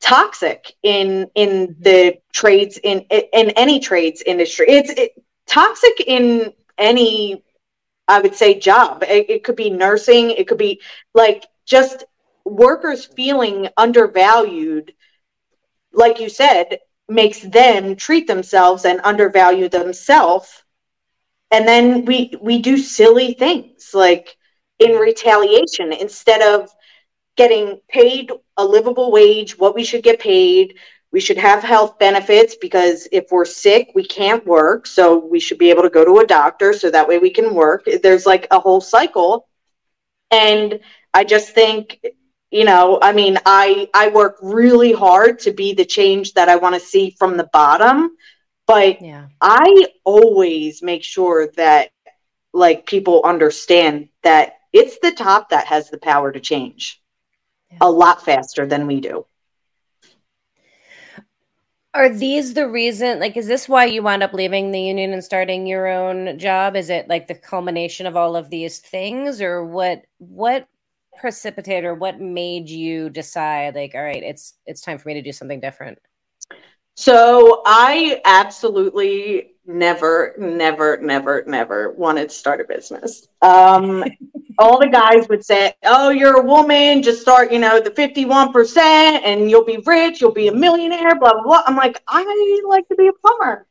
toxic in in mm-hmm. the trades in in any trades industry. It's it, toxic in any I would say job. It, it could be nursing, it could be like just workers feeling undervalued like you said makes them treat themselves and undervalue themselves and then we we do silly things like in retaliation instead of getting paid a livable wage what we should get paid. We should have health benefits because if we're sick we can't work. So we should be able to go to a doctor so that way we can work. There's like a whole cycle. And i just think you know i mean i i work really hard to be the change that i want to see from the bottom. But yeah. i always make sure that like people understand that it's the top that has the power to change yeah. a lot faster than we do are these the reason like is this why you wound up leaving the union and starting your own job is it like the culmination of all of these things or what what precipitated, or what made you decide like all right it's it's time for me to do something different so i absolutely never never never never wanted to start a business um all the guys would say oh you're a woman just start you know the 51% and you'll be rich you'll be a millionaire blah blah blah i'm like i like to be a plumber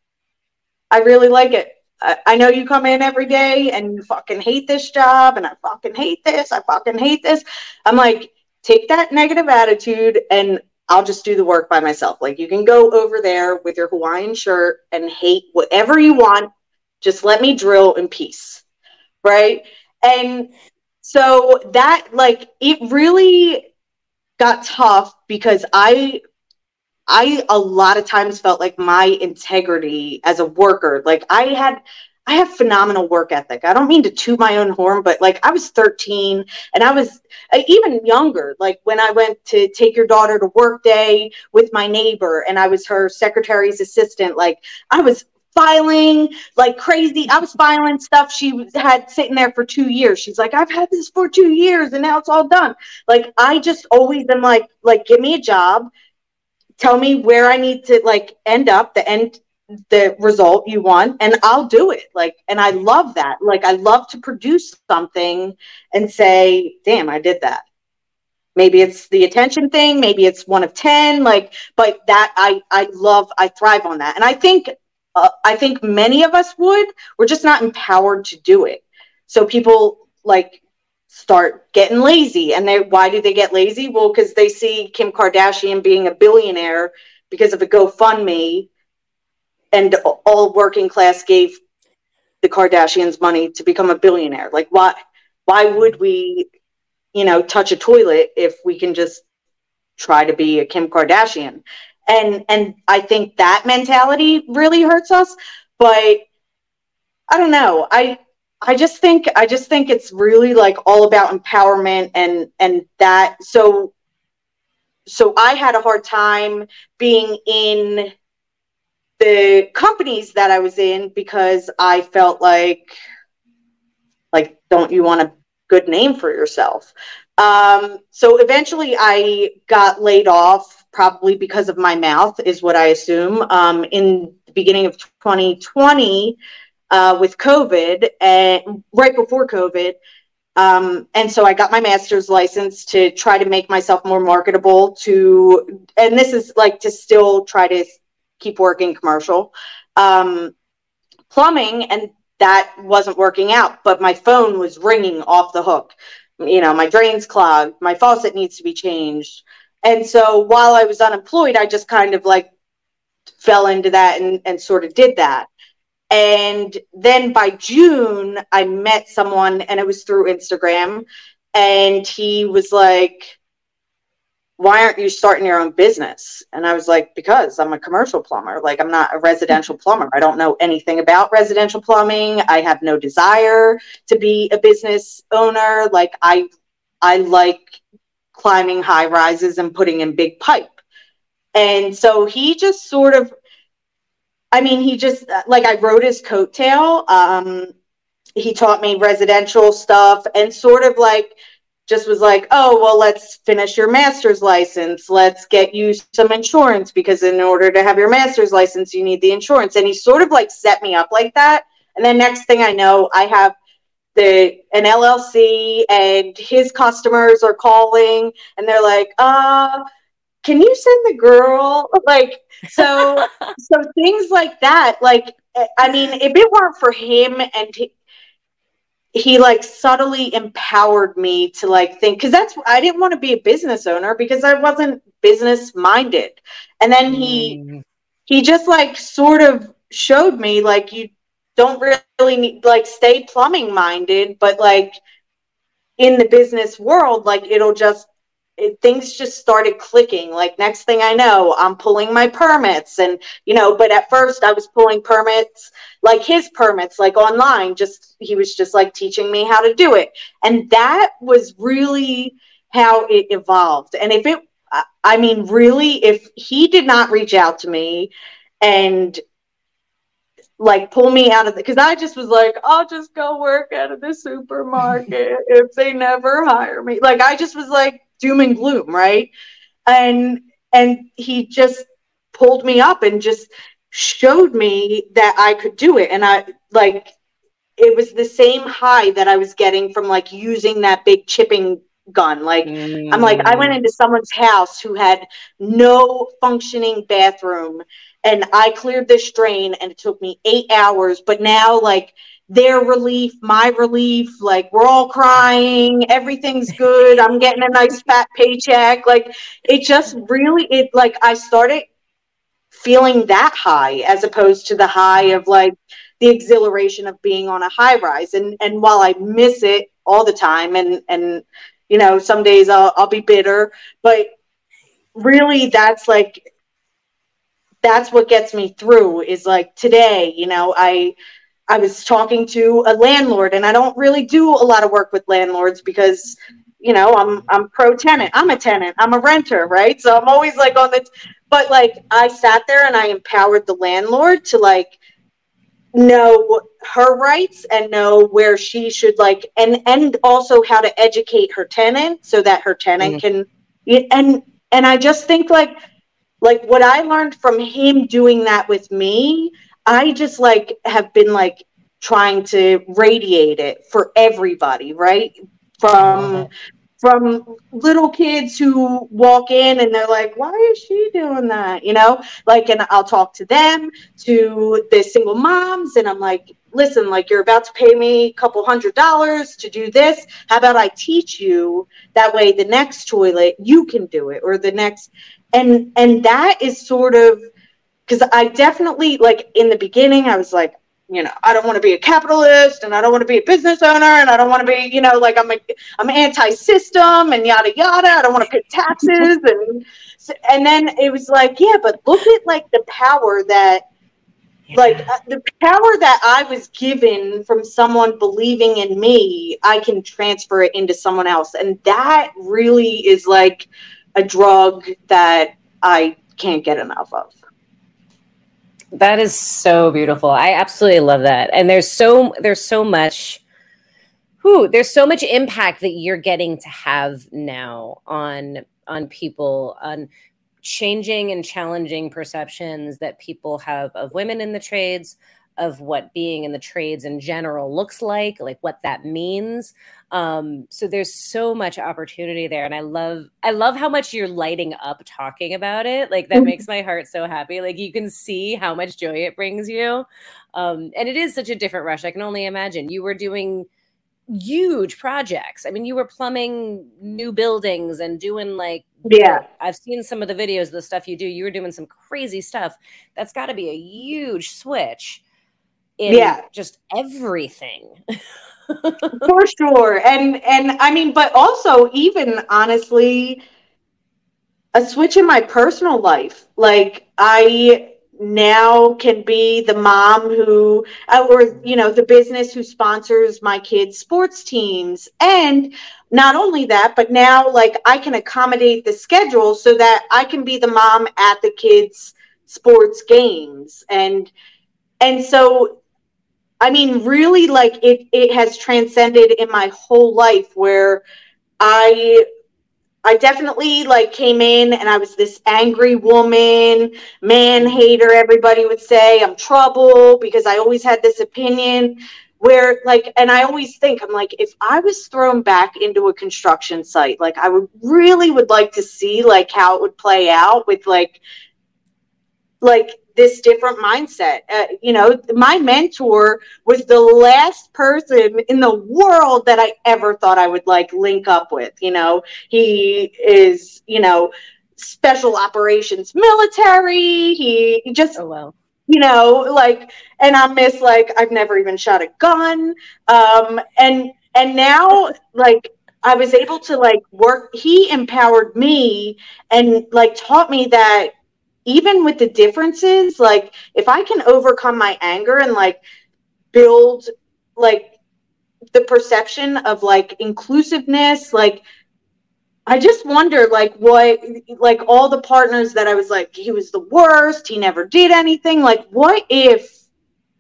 i really like it I know you come in every day and you fucking hate this job and I fucking hate this. I fucking hate this. I'm like, take that negative attitude and I'll just do the work by myself. Like you can go over there with your Hawaiian shirt and hate whatever you want. Just let me drill in peace. Right. And so that, like, it really got tough because I I a lot of times felt like my integrity as a worker, like I had I have phenomenal work ethic. I don't mean to toot my own horn, but like I was 13 and I was uh, even younger. Like when I went to take your daughter to work day with my neighbor and I was her secretary's assistant, like I was filing like crazy. I was filing stuff she had sitting there for two years. She's like, I've had this for two years and now it's all done. Like I just always am like, like give me a job, tell me where I need to like end up, the end the result you want and I'll do it. Like and I love that. Like I love to produce something and say, "Damn, I did that." Maybe it's the attention thing, maybe it's one of 10 like but that I I love I thrive on that. And I think uh, I think many of us would. We're just not empowered to do it. So people like start getting lazy. And they why do they get lazy? Well, because they see Kim Kardashian being a billionaire because of a GoFundMe, and all working class gave the Kardashians money to become a billionaire. Like why why would we, you know, touch a toilet if we can just try to be a Kim Kardashian? And and I think that mentality really hurts us. But I don't know. I I just think I just think it's really like all about empowerment and and that so so I had a hard time being in the companies that I was in because I felt like like don't you want a good name for yourself um, so eventually I got laid off probably because of my mouth is what I assume um, in the beginning of 2020 uh, with COVID and right before COVID. Um, and so I got my master's license to try to make myself more marketable to, and this is like to still try to keep working commercial, um, plumbing, and that wasn't working out. But my phone was ringing off the hook. You know, my drain's clogged, my faucet needs to be changed. And so while I was unemployed, I just kind of like fell into that and, and sort of did that. And then by June, I met someone and it was through Instagram. And he was like, Why aren't you starting your own business? And I was like, Because I'm a commercial plumber. Like, I'm not a residential plumber. I don't know anything about residential plumbing. I have no desire to be a business owner. Like, I, I like climbing high rises and putting in big pipe. And so he just sort of I mean, he just like I rode his coattail. Um, he taught me residential stuff and sort of like just was like, oh, well, let's finish your master's license. Let's get you some insurance because in order to have your master's license, you need the insurance. And he sort of like set me up like that. And then next thing I know, I have the an LLC and his customers are calling and they're like, uh, can you send the girl? Like, so, so things like that. Like, I mean, if it weren't for him and he, like subtly empowered me to like think because that's I didn't want to be a business owner because I wasn't business minded. And then he mm. he just like sort of showed me like you don't really need like stay plumbing minded, but like in the business world, like it'll just it, things just started clicking. Like next thing I know, I'm pulling my permits, and you know. But at first, I was pulling permits, like his permits, like online. Just he was just like teaching me how to do it, and that was really how it evolved. And if it, I mean, really, if he did not reach out to me and like pull me out of the because I just was like, I'll just go work out of the supermarket if they never hire me. Like I just was like doom and gloom, right? And and he just pulled me up and just showed me that I could do it. And I like it was the same high that I was getting from like using that big chipping gun. Like mm. I'm like I went mm. into someone's house who had no functioning bathroom and I cleared this drain and it took me eight hours. But now, like, their relief, my relief, like, we're all crying, everything's good. I'm getting a nice fat paycheck. Like, it just really, it like, I started feeling that high as opposed to the high of like the exhilaration of being on a high rise. And, and while I miss it all the time and, and, you know, some days I'll, I'll be bitter, but really that's like that's what gets me through is like today, you know, I I was talking to a landlord and I don't really do a lot of work with landlords because you know, I'm I'm pro tenant. I'm a tenant. I'm a renter, right? So I'm always like on the but like I sat there and I empowered the landlord to like know her rights and know where she should like and and also how to educate her tenant so that her tenant mm-hmm. can and and I just think like like what I learned from him doing that with me, I just like have been like trying to radiate it for everybody, right? From uh-huh. from little kids who walk in and they're like, why is she doing that? You know, like, and I'll talk to them, to the single moms, and I'm like, listen, like, you're about to pay me a couple hundred dollars to do this. How about I teach you? That way, the next toilet, you can do it, or the next, and and that is sort of because I definitely like in the beginning I was like you know I don't want to be a capitalist and I don't want to be a business owner and I don't want to be you know like I'm a, I'm anti-system and yada yada. I don't want to pay taxes and and then it was like yeah but look at like the power that like uh, the power that I was given from someone believing in me I can transfer it into someone else. And that really is like a drug that I can't get enough of. That is so beautiful. I absolutely love that. And there's so there's so much who there's so much impact that you're getting to have now on on people on changing and challenging perceptions that people have of women in the trades of what being in the trades in general looks like, like what that means. Um, so there's so much opportunity there, and I love I love how much you're lighting up talking about it. Like that makes my heart so happy. Like you can see how much joy it brings you, um, and it is such a different rush. I can only imagine you were doing huge projects. I mean, you were plumbing new buildings and doing like yeah. I've seen some of the videos, of the stuff you do. You were doing some crazy stuff. That's got to be a huge switch in yeah. just everything. For sure. And and I mean, but also even honestly, a switch in my personal life. Like I now can be the mom who uh, or you know the business who sponsors my kids sports teams and not only that but now like i can accommodate the schedule so that i can be the mom at the kids sports games and and so I mean, really, like it, it has transcended in my whole life where I I definitely like came in and I was this angry woman, man hater, everybody would say. I'm trouble because I always had this opinion where like and I always think I'm like if I was thrown back into a construction site, like I would really would like to see like how it would play out with like like this different mindset. Uh, you know, my mentor was the last person in the world that I ever thought I would like link up with. You know, he is, you know, special operations military. He, he just, oh, wow. you know, like, and I'm miss like I've never even shot a gun. Um, and and now like I was able to like work. He empowered me and like taught me that even with the differences, like if I can overcome my anger and like build like the perception of like inclusiveness, like I just wonder like what like all the partners that I was like he was the worst, he never did anything. Like what if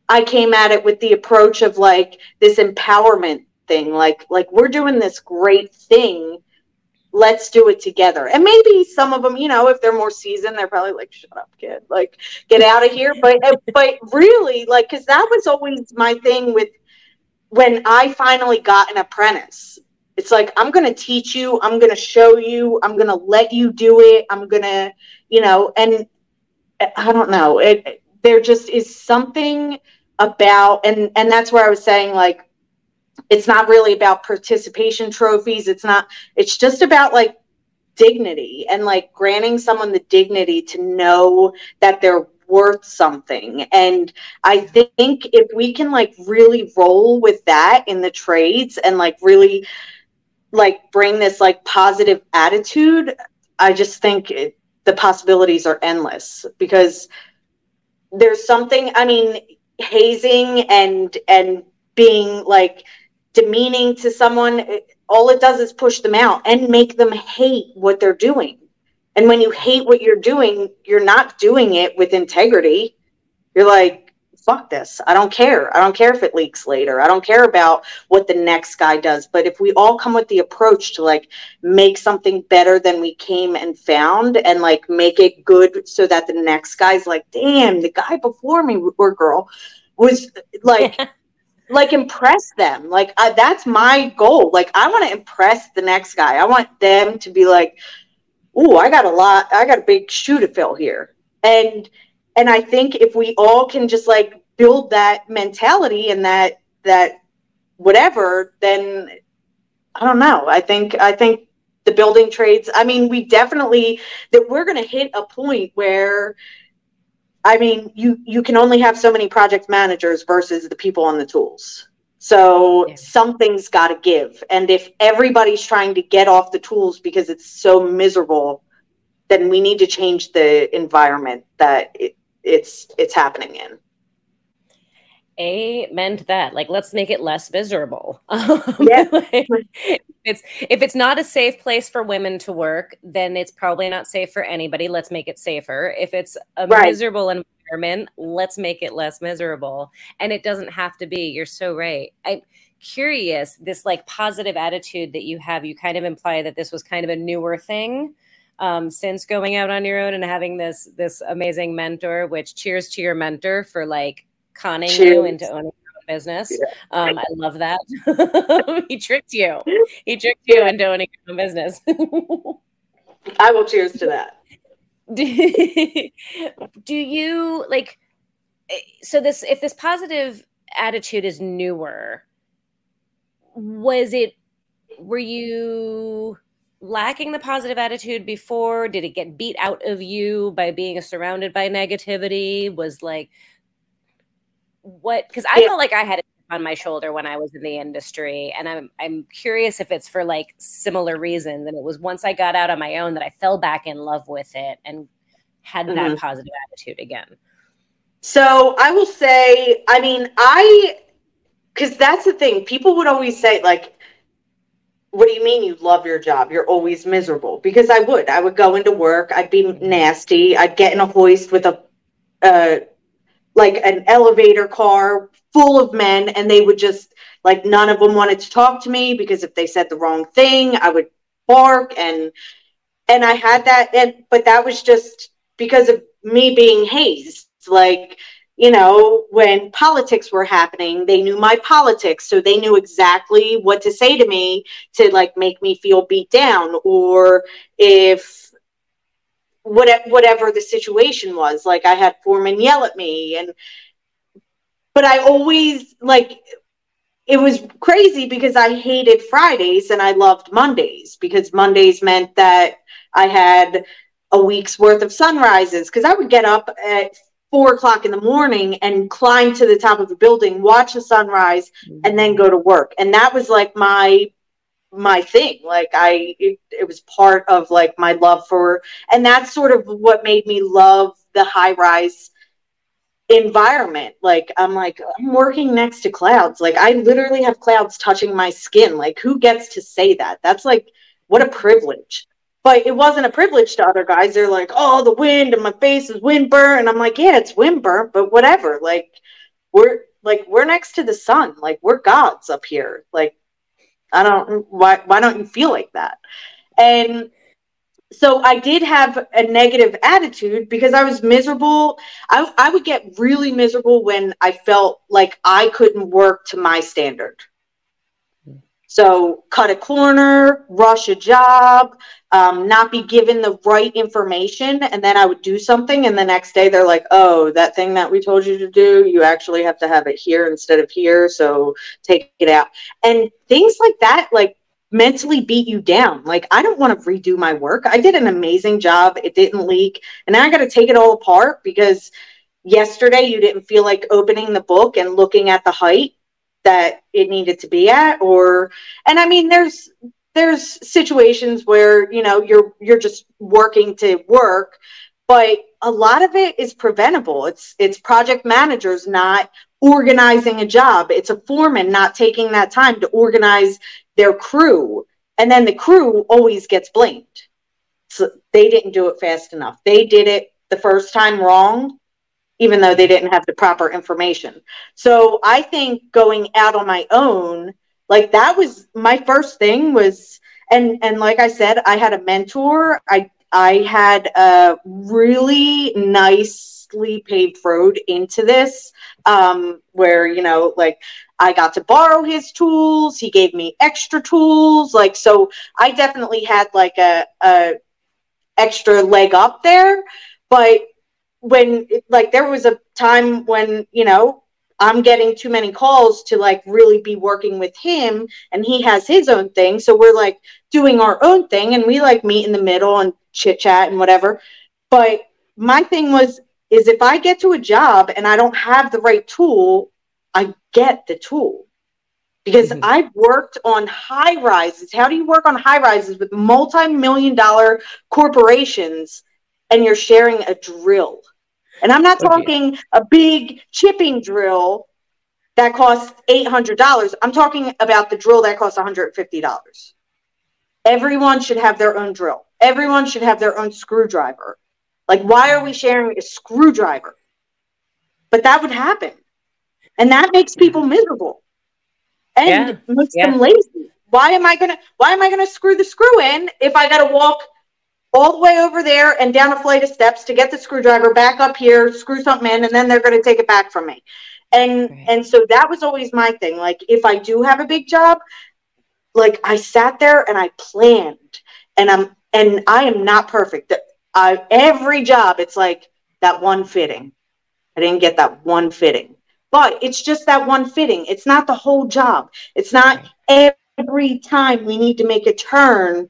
I came at it with the approach of like this empowerment thing, like like we're doing this great thing let's do it together. And maybe some of them, you know, if they're more seasoned, they're probably like, shut up, kid, like get out of here. But, uh, but really, like, cause that was always my thing with when I finally got an apprentice. It's like, I'm going to teach you, I'm going to show you, I'm going to let you do it. I'm going to, you know, and uh, I don't know, it, there just is something about, and, and that's where I was saying, like, it's not really about participation trophies. It's not it's just about like dignity and like granting someone the dignity to know that they're worth something. And i think if we can like really roll with that in the trades and like really like bring this like positive attitude i just think it, the possibilities are endless because there's something i mean hazing and and being like demeaning to someone, all it does is push them out and make them hate what they're doing. And when you hate what you're doing, you're not doing it with integrity. You're like, fuck this. I don't care. I don't care if it leaks later. I don't care about what the next guy does. But if we all come with the approach to like make something better than we came and found and like make it good so that the next guy's like, damn, the guy before me or girl was like, like impress them. Like I, that's my goal. Like i want to impress the next guy. I want them to be like oh i got a lot i got a big shoe to fill here. And and i think if we all can just like build that mentality and that that whatever then i don't know. I think i think the building trades i mean we definitely that we're going to hit a point where I mean, you you can only have so many project managers versus the people on the tools. So yeah. something's got to give. And if everybody's trying to get off the tools because it's so miserable, then we need to change the environment that it, it's it's happening in. Amen to that. Like, let's make it less miserable. yeah. like, it's if it's not a safe place for women to work, then it's probably not safe for anybody. Let's make it safer. If it's a right. miserable environment, let's make it less miserable. And it doesn't have to be. You're so right. I'm curious. This like positive attitude that you have. You kind of imply that this was kind of a newer thing. Um, since going out on your own and having this this amazing mentor, which cheers to your mentor for like conning cheers. you into owning your business. Yeah. Um, I love that. he tricked you. He tricked you into owning your own business. I will cheers to that. Do you like eh, so this if this positive attitude is newer, was it were you lacking the positive attitude before? Did it get beat out of you by being surrounded by negativity? Was like what because I yeah. felt like I had it on my shoulder when I was in the industry. And I'm I'm curious if it's for like similar reasons. And it was once I got out on my own that I fell back in love with it and had mm-hmm. that positive attitude again. So I will say, I mean, I because that's the thing. People would always say, like, what do you mean you love your job? You're always miserable. Because I would. I would go into work, I'd be nasty, I'd get in a hoist with a uh, like an elevator car full of men and they would just like none of them wanted to talk to me because if they said the wrong thing i would bark and and I had that and but that was just because of me being hazed like you know, when politics were happening, they knew my politics. So they knew exactly what to say to me to like make me feel beat down or if whatever the situation was. Like I had foremen yell at me and but I always like it was crazy because I hated Fridays and I loved Mondays because Mondays meant that I had a week's worth of sunrises because I would get up at four o'clock in the morning and climb to the top of the building, watch the sunrise, and then go to work. And that was like my my thing. Like I it, it was part of like my love for and that's sort of what made me love the high rise environment. Like I'm like I'm working next to clouds. Like I literally have clouds touching my skin. Like who gets to say that? That's like what a privilege but it wasn't a privilege to other guys. They're like, oh, the wind and my face is wind burnt. And I'm like, yeah, it's wind burnt, but whatever. Like, we're like, we're next to the sun. Like, we're gods up here. Like, I don't, why, why don't you feel like that? And so I did have a negative attitude because I was miserable. I, I would get really miserable when I felt like I couldn't work to my standard. So, cut a corner, rush a job, um, not be given the right information, and then I would do something, and the next day they're like, "Oh, that thing that we told you to do, you actually have to have it here instead of here, so take it out." And things like that, like mentally beat you down. Like, I don't want to redo my work. I did an amazing job. It didn't leak, and now I got to take it all apart because yesterday you didn't feel like opening the book and looking at the height that it needed to be at or and i mean there's there's situations where you know you're you're just working to work but a lot of it is preventable. It's it's project managers not organizing a job. It's a foreman not taking that time to organize their crew and then the crew always gets blamed. So they didn't do it fast enough. They did it the first time wrong even though they didn't have the proper information. So I think going out on my own, like that was my first thing was and and like I said, I had a mentor. I I had a really nicely paved road into this um, where you know like I got to borrow his tools. He gave me extra tools. Like so I definitely had like a, a extra leg up there. But when like there was a time when you know I'm getting too many calls to like really be working with him and he has his own thing. So we're like doing our own thing and we like meet in the middle and chit chat and whatever. But my thing was is if I get to a job and I don't have the right tool I get the tool. Because mm-hmm. I've worked on high rises. How do you work on high rises with multi-million dollar corporations and you're sharing a drill and I'm not talking a big chipping drill that costs $800. I'm talking about the drill that costs $150. Everyone should have their own drill. Everyone should have their own screwdriver. Like, why are we sharing a screwdriver? But that would happen. And that makes people miserable and yeah. makes yeah. them lazy. Why am I gonna why am I gonna screw the screw in if I gotta walk all the way over there and down a flight of steps to get the screwdriver back up here, screw something in, and then they're going to take it back from me. And right. and so that was always my thing. Like if I do have a big job, like I sat there and I planned, and I'm and I am not perfect. I, every job, it's like that one fitting. I didn't get that one fitting, but it's just that one fitting. It's not the whole job. It's not every time we need to make a turn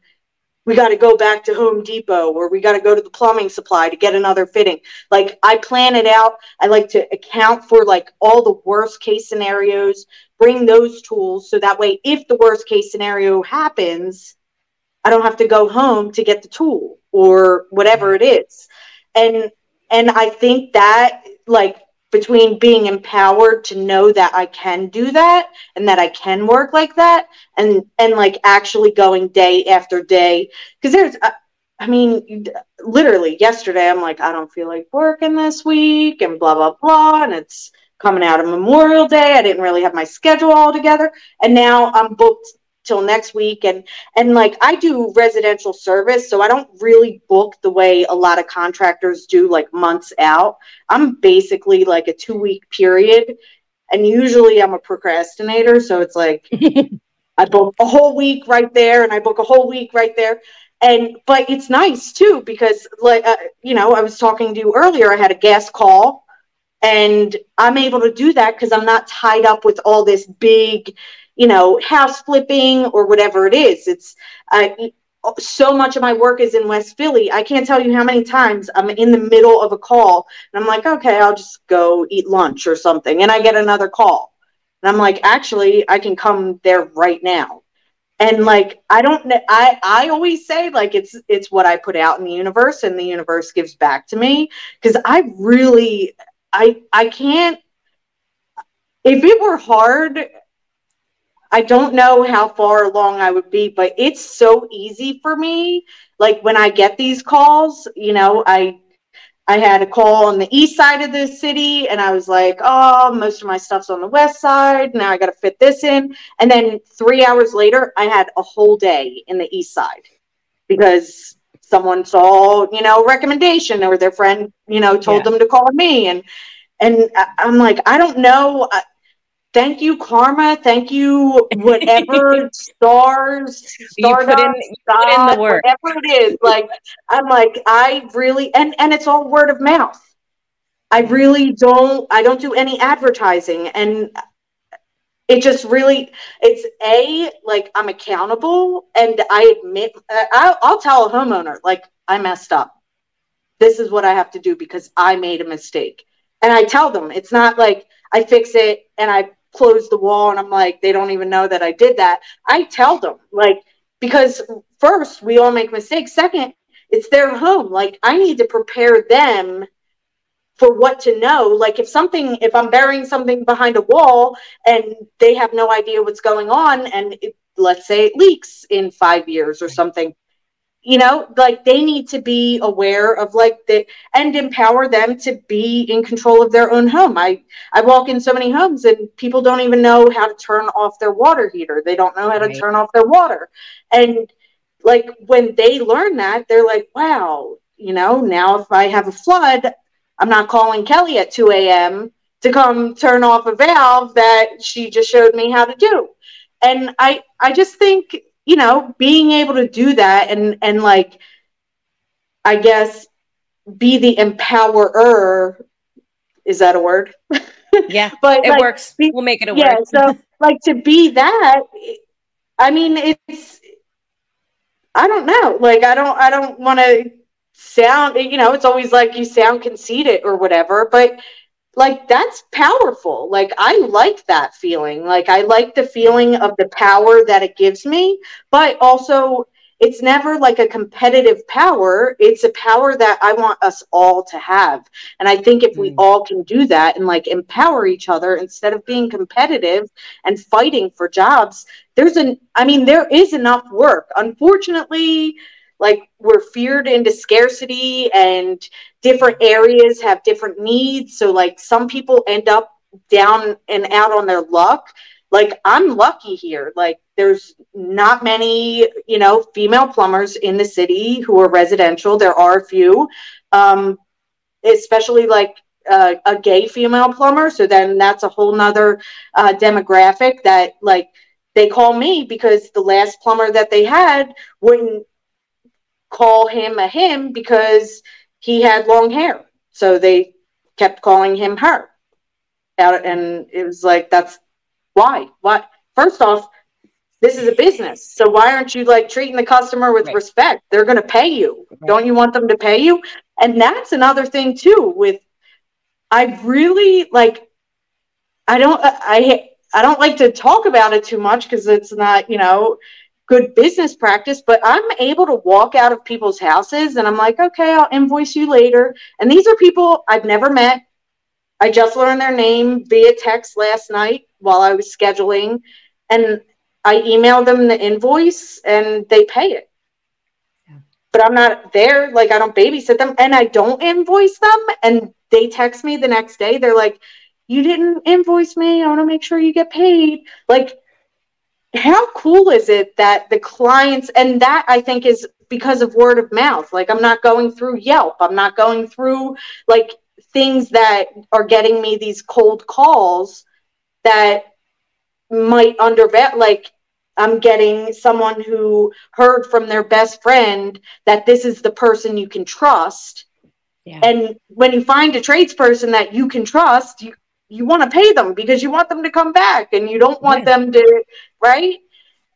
we got to go back to Home Depot or we got to go to the plumbing supply to get another fitting. Like I plan it out. I like to account for like all the worst case scenarios, bring those tools so that way if the worst case scenario happens, I don't have to go home to get the tool or whatever it is. And and I think that like between being empowered to know that I can do that and that I can work like that and and like actually going day after day. Because there's uh, I mean literally yesterday I'm like I don't feel like working this week and blah blah blah and it's coming out of Memorial Day. I didn't really have my schedule all together. And now I'm booked till next week and and like I do residential service so I don't really book the way a lot of contractors do like months out. I'm basically like a 2 week period and usually I'm a procrastinator so it's like I book a whole week right there and I book a whole week right there and but it's nice too because like uh, you know I was talking to you earlier I had a gas call and I'm able to do that because I'm not tied up with all this big you know, house flipping or whatever it is. It's uh, so much of my work is in West Philly. I can't tell you how many times I'm in the middle of a call and I'm like, okay, I'll just go eat lunch or something. And I get another call. And I'm like, actually, I can come there right now. And like I don't I I always say like it's it's what I put out in the universe and the universe gives back to me because I really I I can't if it were hard I don't know how far along I would be, but it's so easy for me. Like when I get these calls, you know, I I had a call on the east side of the city and I was like, oh, most of my stuff's on the west side. Now I got to fit this in. And then three hours later, I had a whole day in the east side because someone saw, you know, recommendation or their friend, you know, told yeah. them to call me. And, and I'm like, I don't know thank you karma. Thank you whatever stars stardust, put in, put in the work. whatever it is like i'm like i really and and it's all word of mouth. I really don't i don't do any advertising and it just really it's a like i'm accountable and i admit uh, I'll, I'll tell a homeowner like i messed up. This is what i have to do because i made a mistake. And i tell them it's not like i fix it and i close the wall and I'm like, they don't even know that I did that. I tell them, like, because first, we all make mistakes. Second, it's their home. Like, I need to prepare them for what to know. Like, if something, if I'm burying something behind a wall and they have no idea what's going on, and it, let's say it leaks in five years or something, you know like they need to be aware of like the and empower them to be in control of their own home. I i walk in so many homes and people don't even know how to turn off their water heater. They don't know how to right. turn off their water. And like when they learn that they're like wow you know now if i have a flood i'm not calling kelly at 2 a.m to come turn off a valve that she just showed me how to do. And i i just think you know, being able to do that and and like I guess be the empowerer is that a word? Yeah. but it like, works. Be, we'll make it a yeah, word. so like to be that I mean it's I don't know. Like I don't I don't want to sound you know, it's always like you sound conceited or whatever, but like that's powerful. Like i like that feeling. Like i like the feeling of the power that it gives me but also it's never like a competitive power. It's a power that i want us all to have. And i think if we mm. all can do that and like empower each other instead of being competitive and fighting for jobs there's an i mean there is enough work. Unfortunately like we're feared into scarcity and different areas have different needs. So like some people end up down and out on their luck. Like i'm lucky here. Like there's not many you know female plumbers in the city who are residential. There are a few um, especially like uh, a gay female plumber. So then that's a whole nother uh, demographic that like they call me because the last plumber that they had wouldn't call him a him because he had long hair. So they kept calling him her. And it was like, that's why. What? First off, this is a business. So why aren't you like treating the customer with right. respect? They're going to pay you. Right. Don't you want them to pay you? And that's another thing too with I really like I don't I I don't like to talk about it too much because it's not, you know, good business practice, but I'm able to walk out of people's houses and I'm like, okay, I'll invoice you later. And these are people I've never met. I just learned their name via text last night while I was scheduling. And I emailed them the invoice and they pay it. But I'm not there. Like, I don't babysit them and I don't invoice them. And they text me the next day. They're like, you didn't invoice me. I want to make sure you get paid. Like, how cool is it that the clients and that I think is because of word of mouth. Like I'm not going through Yelp. I'm not going through like things that are getting me these cold calls that might undervalue like I'm getting someone who heard from their best friend that this is the person you can trust. Yeah. And when you find a tradesperson that you can trust, you you want to pay them because you want them to come back and you don't want yeah. them to right?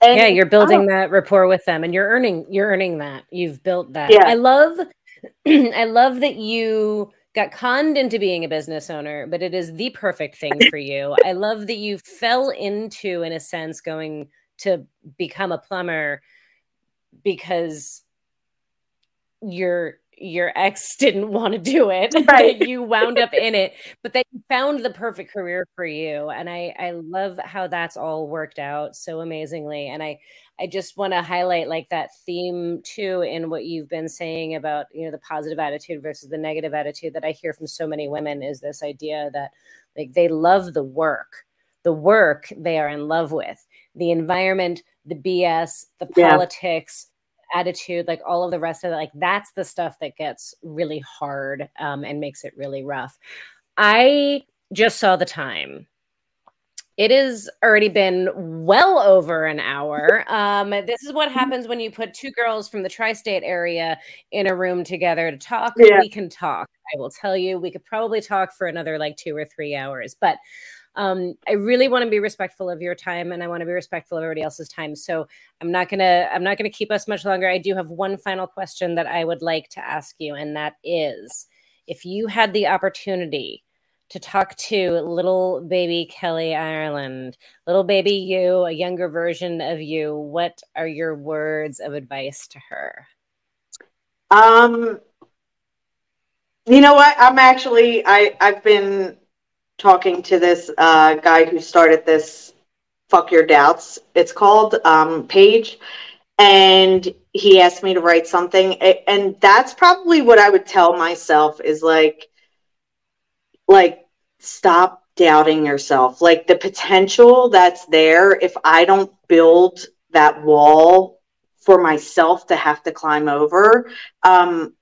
And yeah you're building oh. that rapport with them and you're earning you're earning that. You've built that. Yeah. i love i love that you got conned into being a business owner but it is the perfect thing for you. I love that you fell into in a sense going to become a plumber because you're your ex didn't want to do it right. you wound up in it but then you found the perfect career for you and i i love how that's all worked out so amazingly and i i just want to highlight like that theme too in what you've been saying about you know the positive attitude versus the negative attitude that i hear from so many women is this idea that like they love the work the work they are in love with the environment the bs the politics yeah attitude, like all of the rest of it, like that's the stuff that gets really hard um, and makes it really rough. I just saw the time. It has already been well over an hour. Um, this is what happens when you put two girls from the tri state area in a room together to talk. Yeah. We can talk. I will tell you, we could probably talk for another like two or three hours. But um, I really want to be respectful of your time and I want to be respectful of everybody else's time. So I'm not gonna I'm not gonna keep us much longer. I do have one final question that I would like to ask you, and that is if you had the opportunity to talk to little baby Kelly Ireland, little baby you, a younger version of you, what are your words of advice to her? Um you know what? I'm actually I I've been talking to this uh, guy who started this fuck your doubts. It's called um, page and he asked me to write something. And that's probably what i would tell myself is like like stop doubting yourself. Like the potential that's there if i don't build that wall for myself to have to climb over um,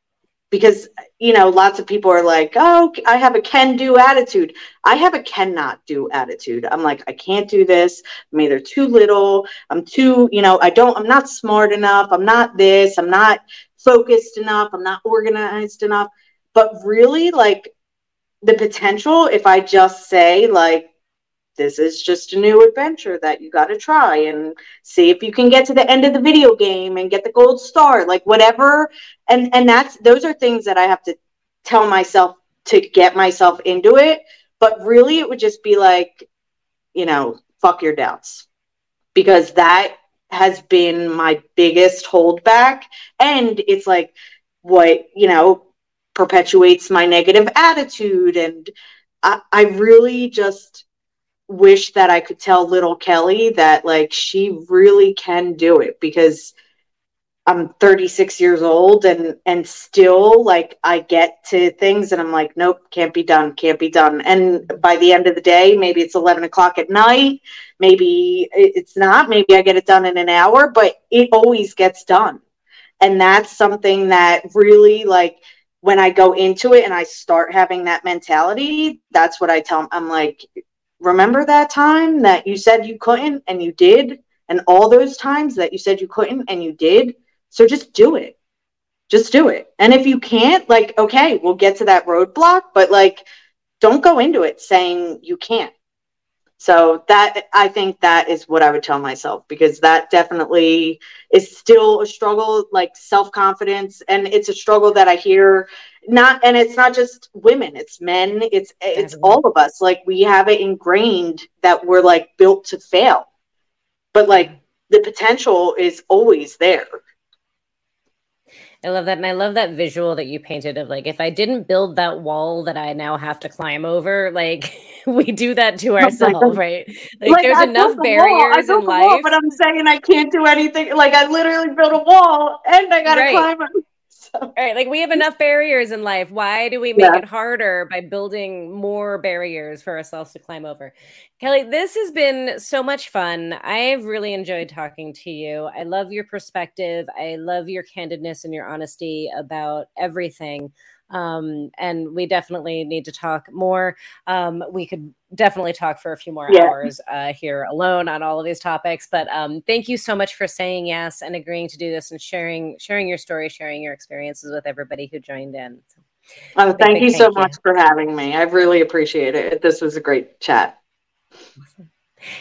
because you know lots of people are like oh i have a can do attitude. I have a cannot do attitude. I'm like i can't do this. I'm either too little. I'm too you know i don't i'm not smart enough. I'm not this. I'm not focused enough. I'm not organized enough. But really like the potential if i just say like this is just a new adventure that you got to try and see if you can get to the end of the video game and get the gold star like whatever. And and that's those are things that i have to tell myself to get myself into it. But really it would just be like you know fuck your doubts. Because that has been my biggest holdback. And it's like what you know perpetuates my negative attitude. And I, I really just wish that I could tell little Kelly that like she really can do it because I'm 36 years old and and still like I get to things and I'm like nope can't be done can't be done. And by the end of the day maybe it's 11 o'clock at night maybe it's not maybe I get it done in an hour but it always gets done. And that's something that really like when I go into it and I start having that mentality that's what I tell them I'm like remember that time that you said you couldn't and you did? And all those times that you said you couldn't and you did? So just do it. Just do it. And if you can't like okay we'll get to that roadblock but like don't go into it saying you can't so that i think that is what i would tell myself because that definitely is still a struggle like self-confidence and it's a struggle that i hear not and it's not just women it's men it's it's all of us. Like we have it ingrained that we're like built to fail. But like the potential is always there I love that. And I love that visual that you painted of like, if I didn't build that wall that I now have to climb over, like we do that to ourselves, right? Like, like there's I enough barriers in life. Wall, but I'm saying I can't do anything. Like I literally built a wall and I got to right. climb it. so. Right, like we have enough barriers in life. Why do we make yeah. it harder by building more barriers for ourselves to climb over? Kelly, this has been so much fun. I've really enjoyed talking to you. I love your perspective. I love your candidness and your honesty about everything. Um, and we definitely need to talk more. Um, we could definitely talk for a few more yeah. hours uh, here alone on all of these topics. But um, thank you so much for saying yes and agreeing to do this and sharing sharing your story, sharing your experiences with everybody who joined in. So, oh, thank big, you big so thank much for having me. I really appreciate it. This was a great chat. Awesome.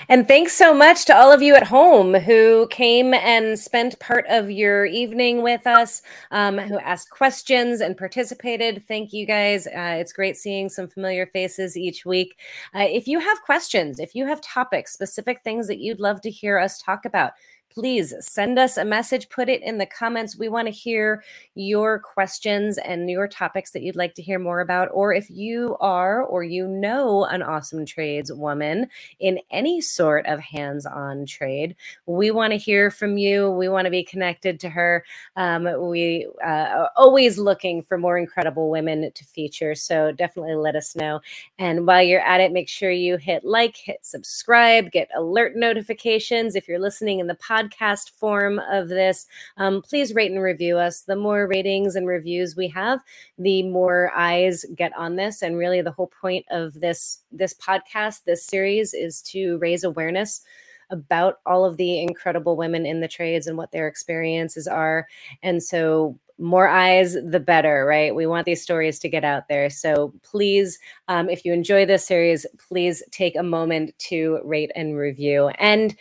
And thanks so much to all of you at home who came and spent part of your evening with us, um, who asked questions and participated. Thank you guys. Uh, it's great seeing some familiar faces each week. Uh, if you have questions, if you have topics, specific things that you'd love to hear us talk about, please send us a message, put it in the comments. We want to hear your questions and your topics that you'd like to hear more about. Or if you are or you know an awesome trades woman in any sort of hands on trade, we want to hear from you. We want to be connected to her. Um, we uh, are always looking for more incredible women to feature. So definitely let us know. And while you're at it, make sure you hit like, hit subscribe, get alert notifications if you're listening in the podcast podcast form of this, um, please rate and review us. The more ratings and reviews we have, the more eyes get on this. And really, the whole point of this this podcast, this series, is to raise awareness about all of the incredible women in the trades and what their experiences are. And so more eyes, the better, right? We want these stories to get out there. So please, um, if you enjoy this series, please take a moment to rate and review. And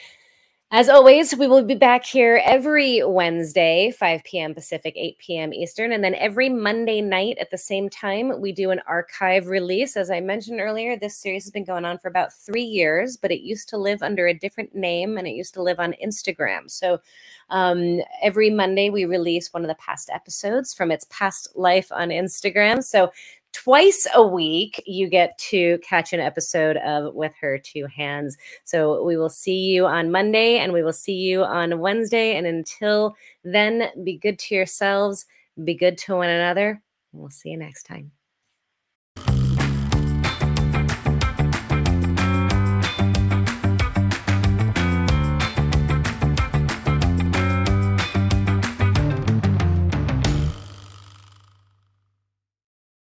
as always, we will be back here every Wednesday, 5 p.m. Pacific, 8 p.m. Eastern. And then every Monday night at the same time, we do an archive release. As I mentioned earlier, this series has been going on for about three years, but it used to live under a different name and it used to live on Instagram. So um, every Monday, we release one of the past episodes from its past life on Instagram. So twice a week you get to catch an episode of with her two hands. So we will see you on monday and we will see you on wednesday. And until then be good to yourselves be good to one another. We'll see you next time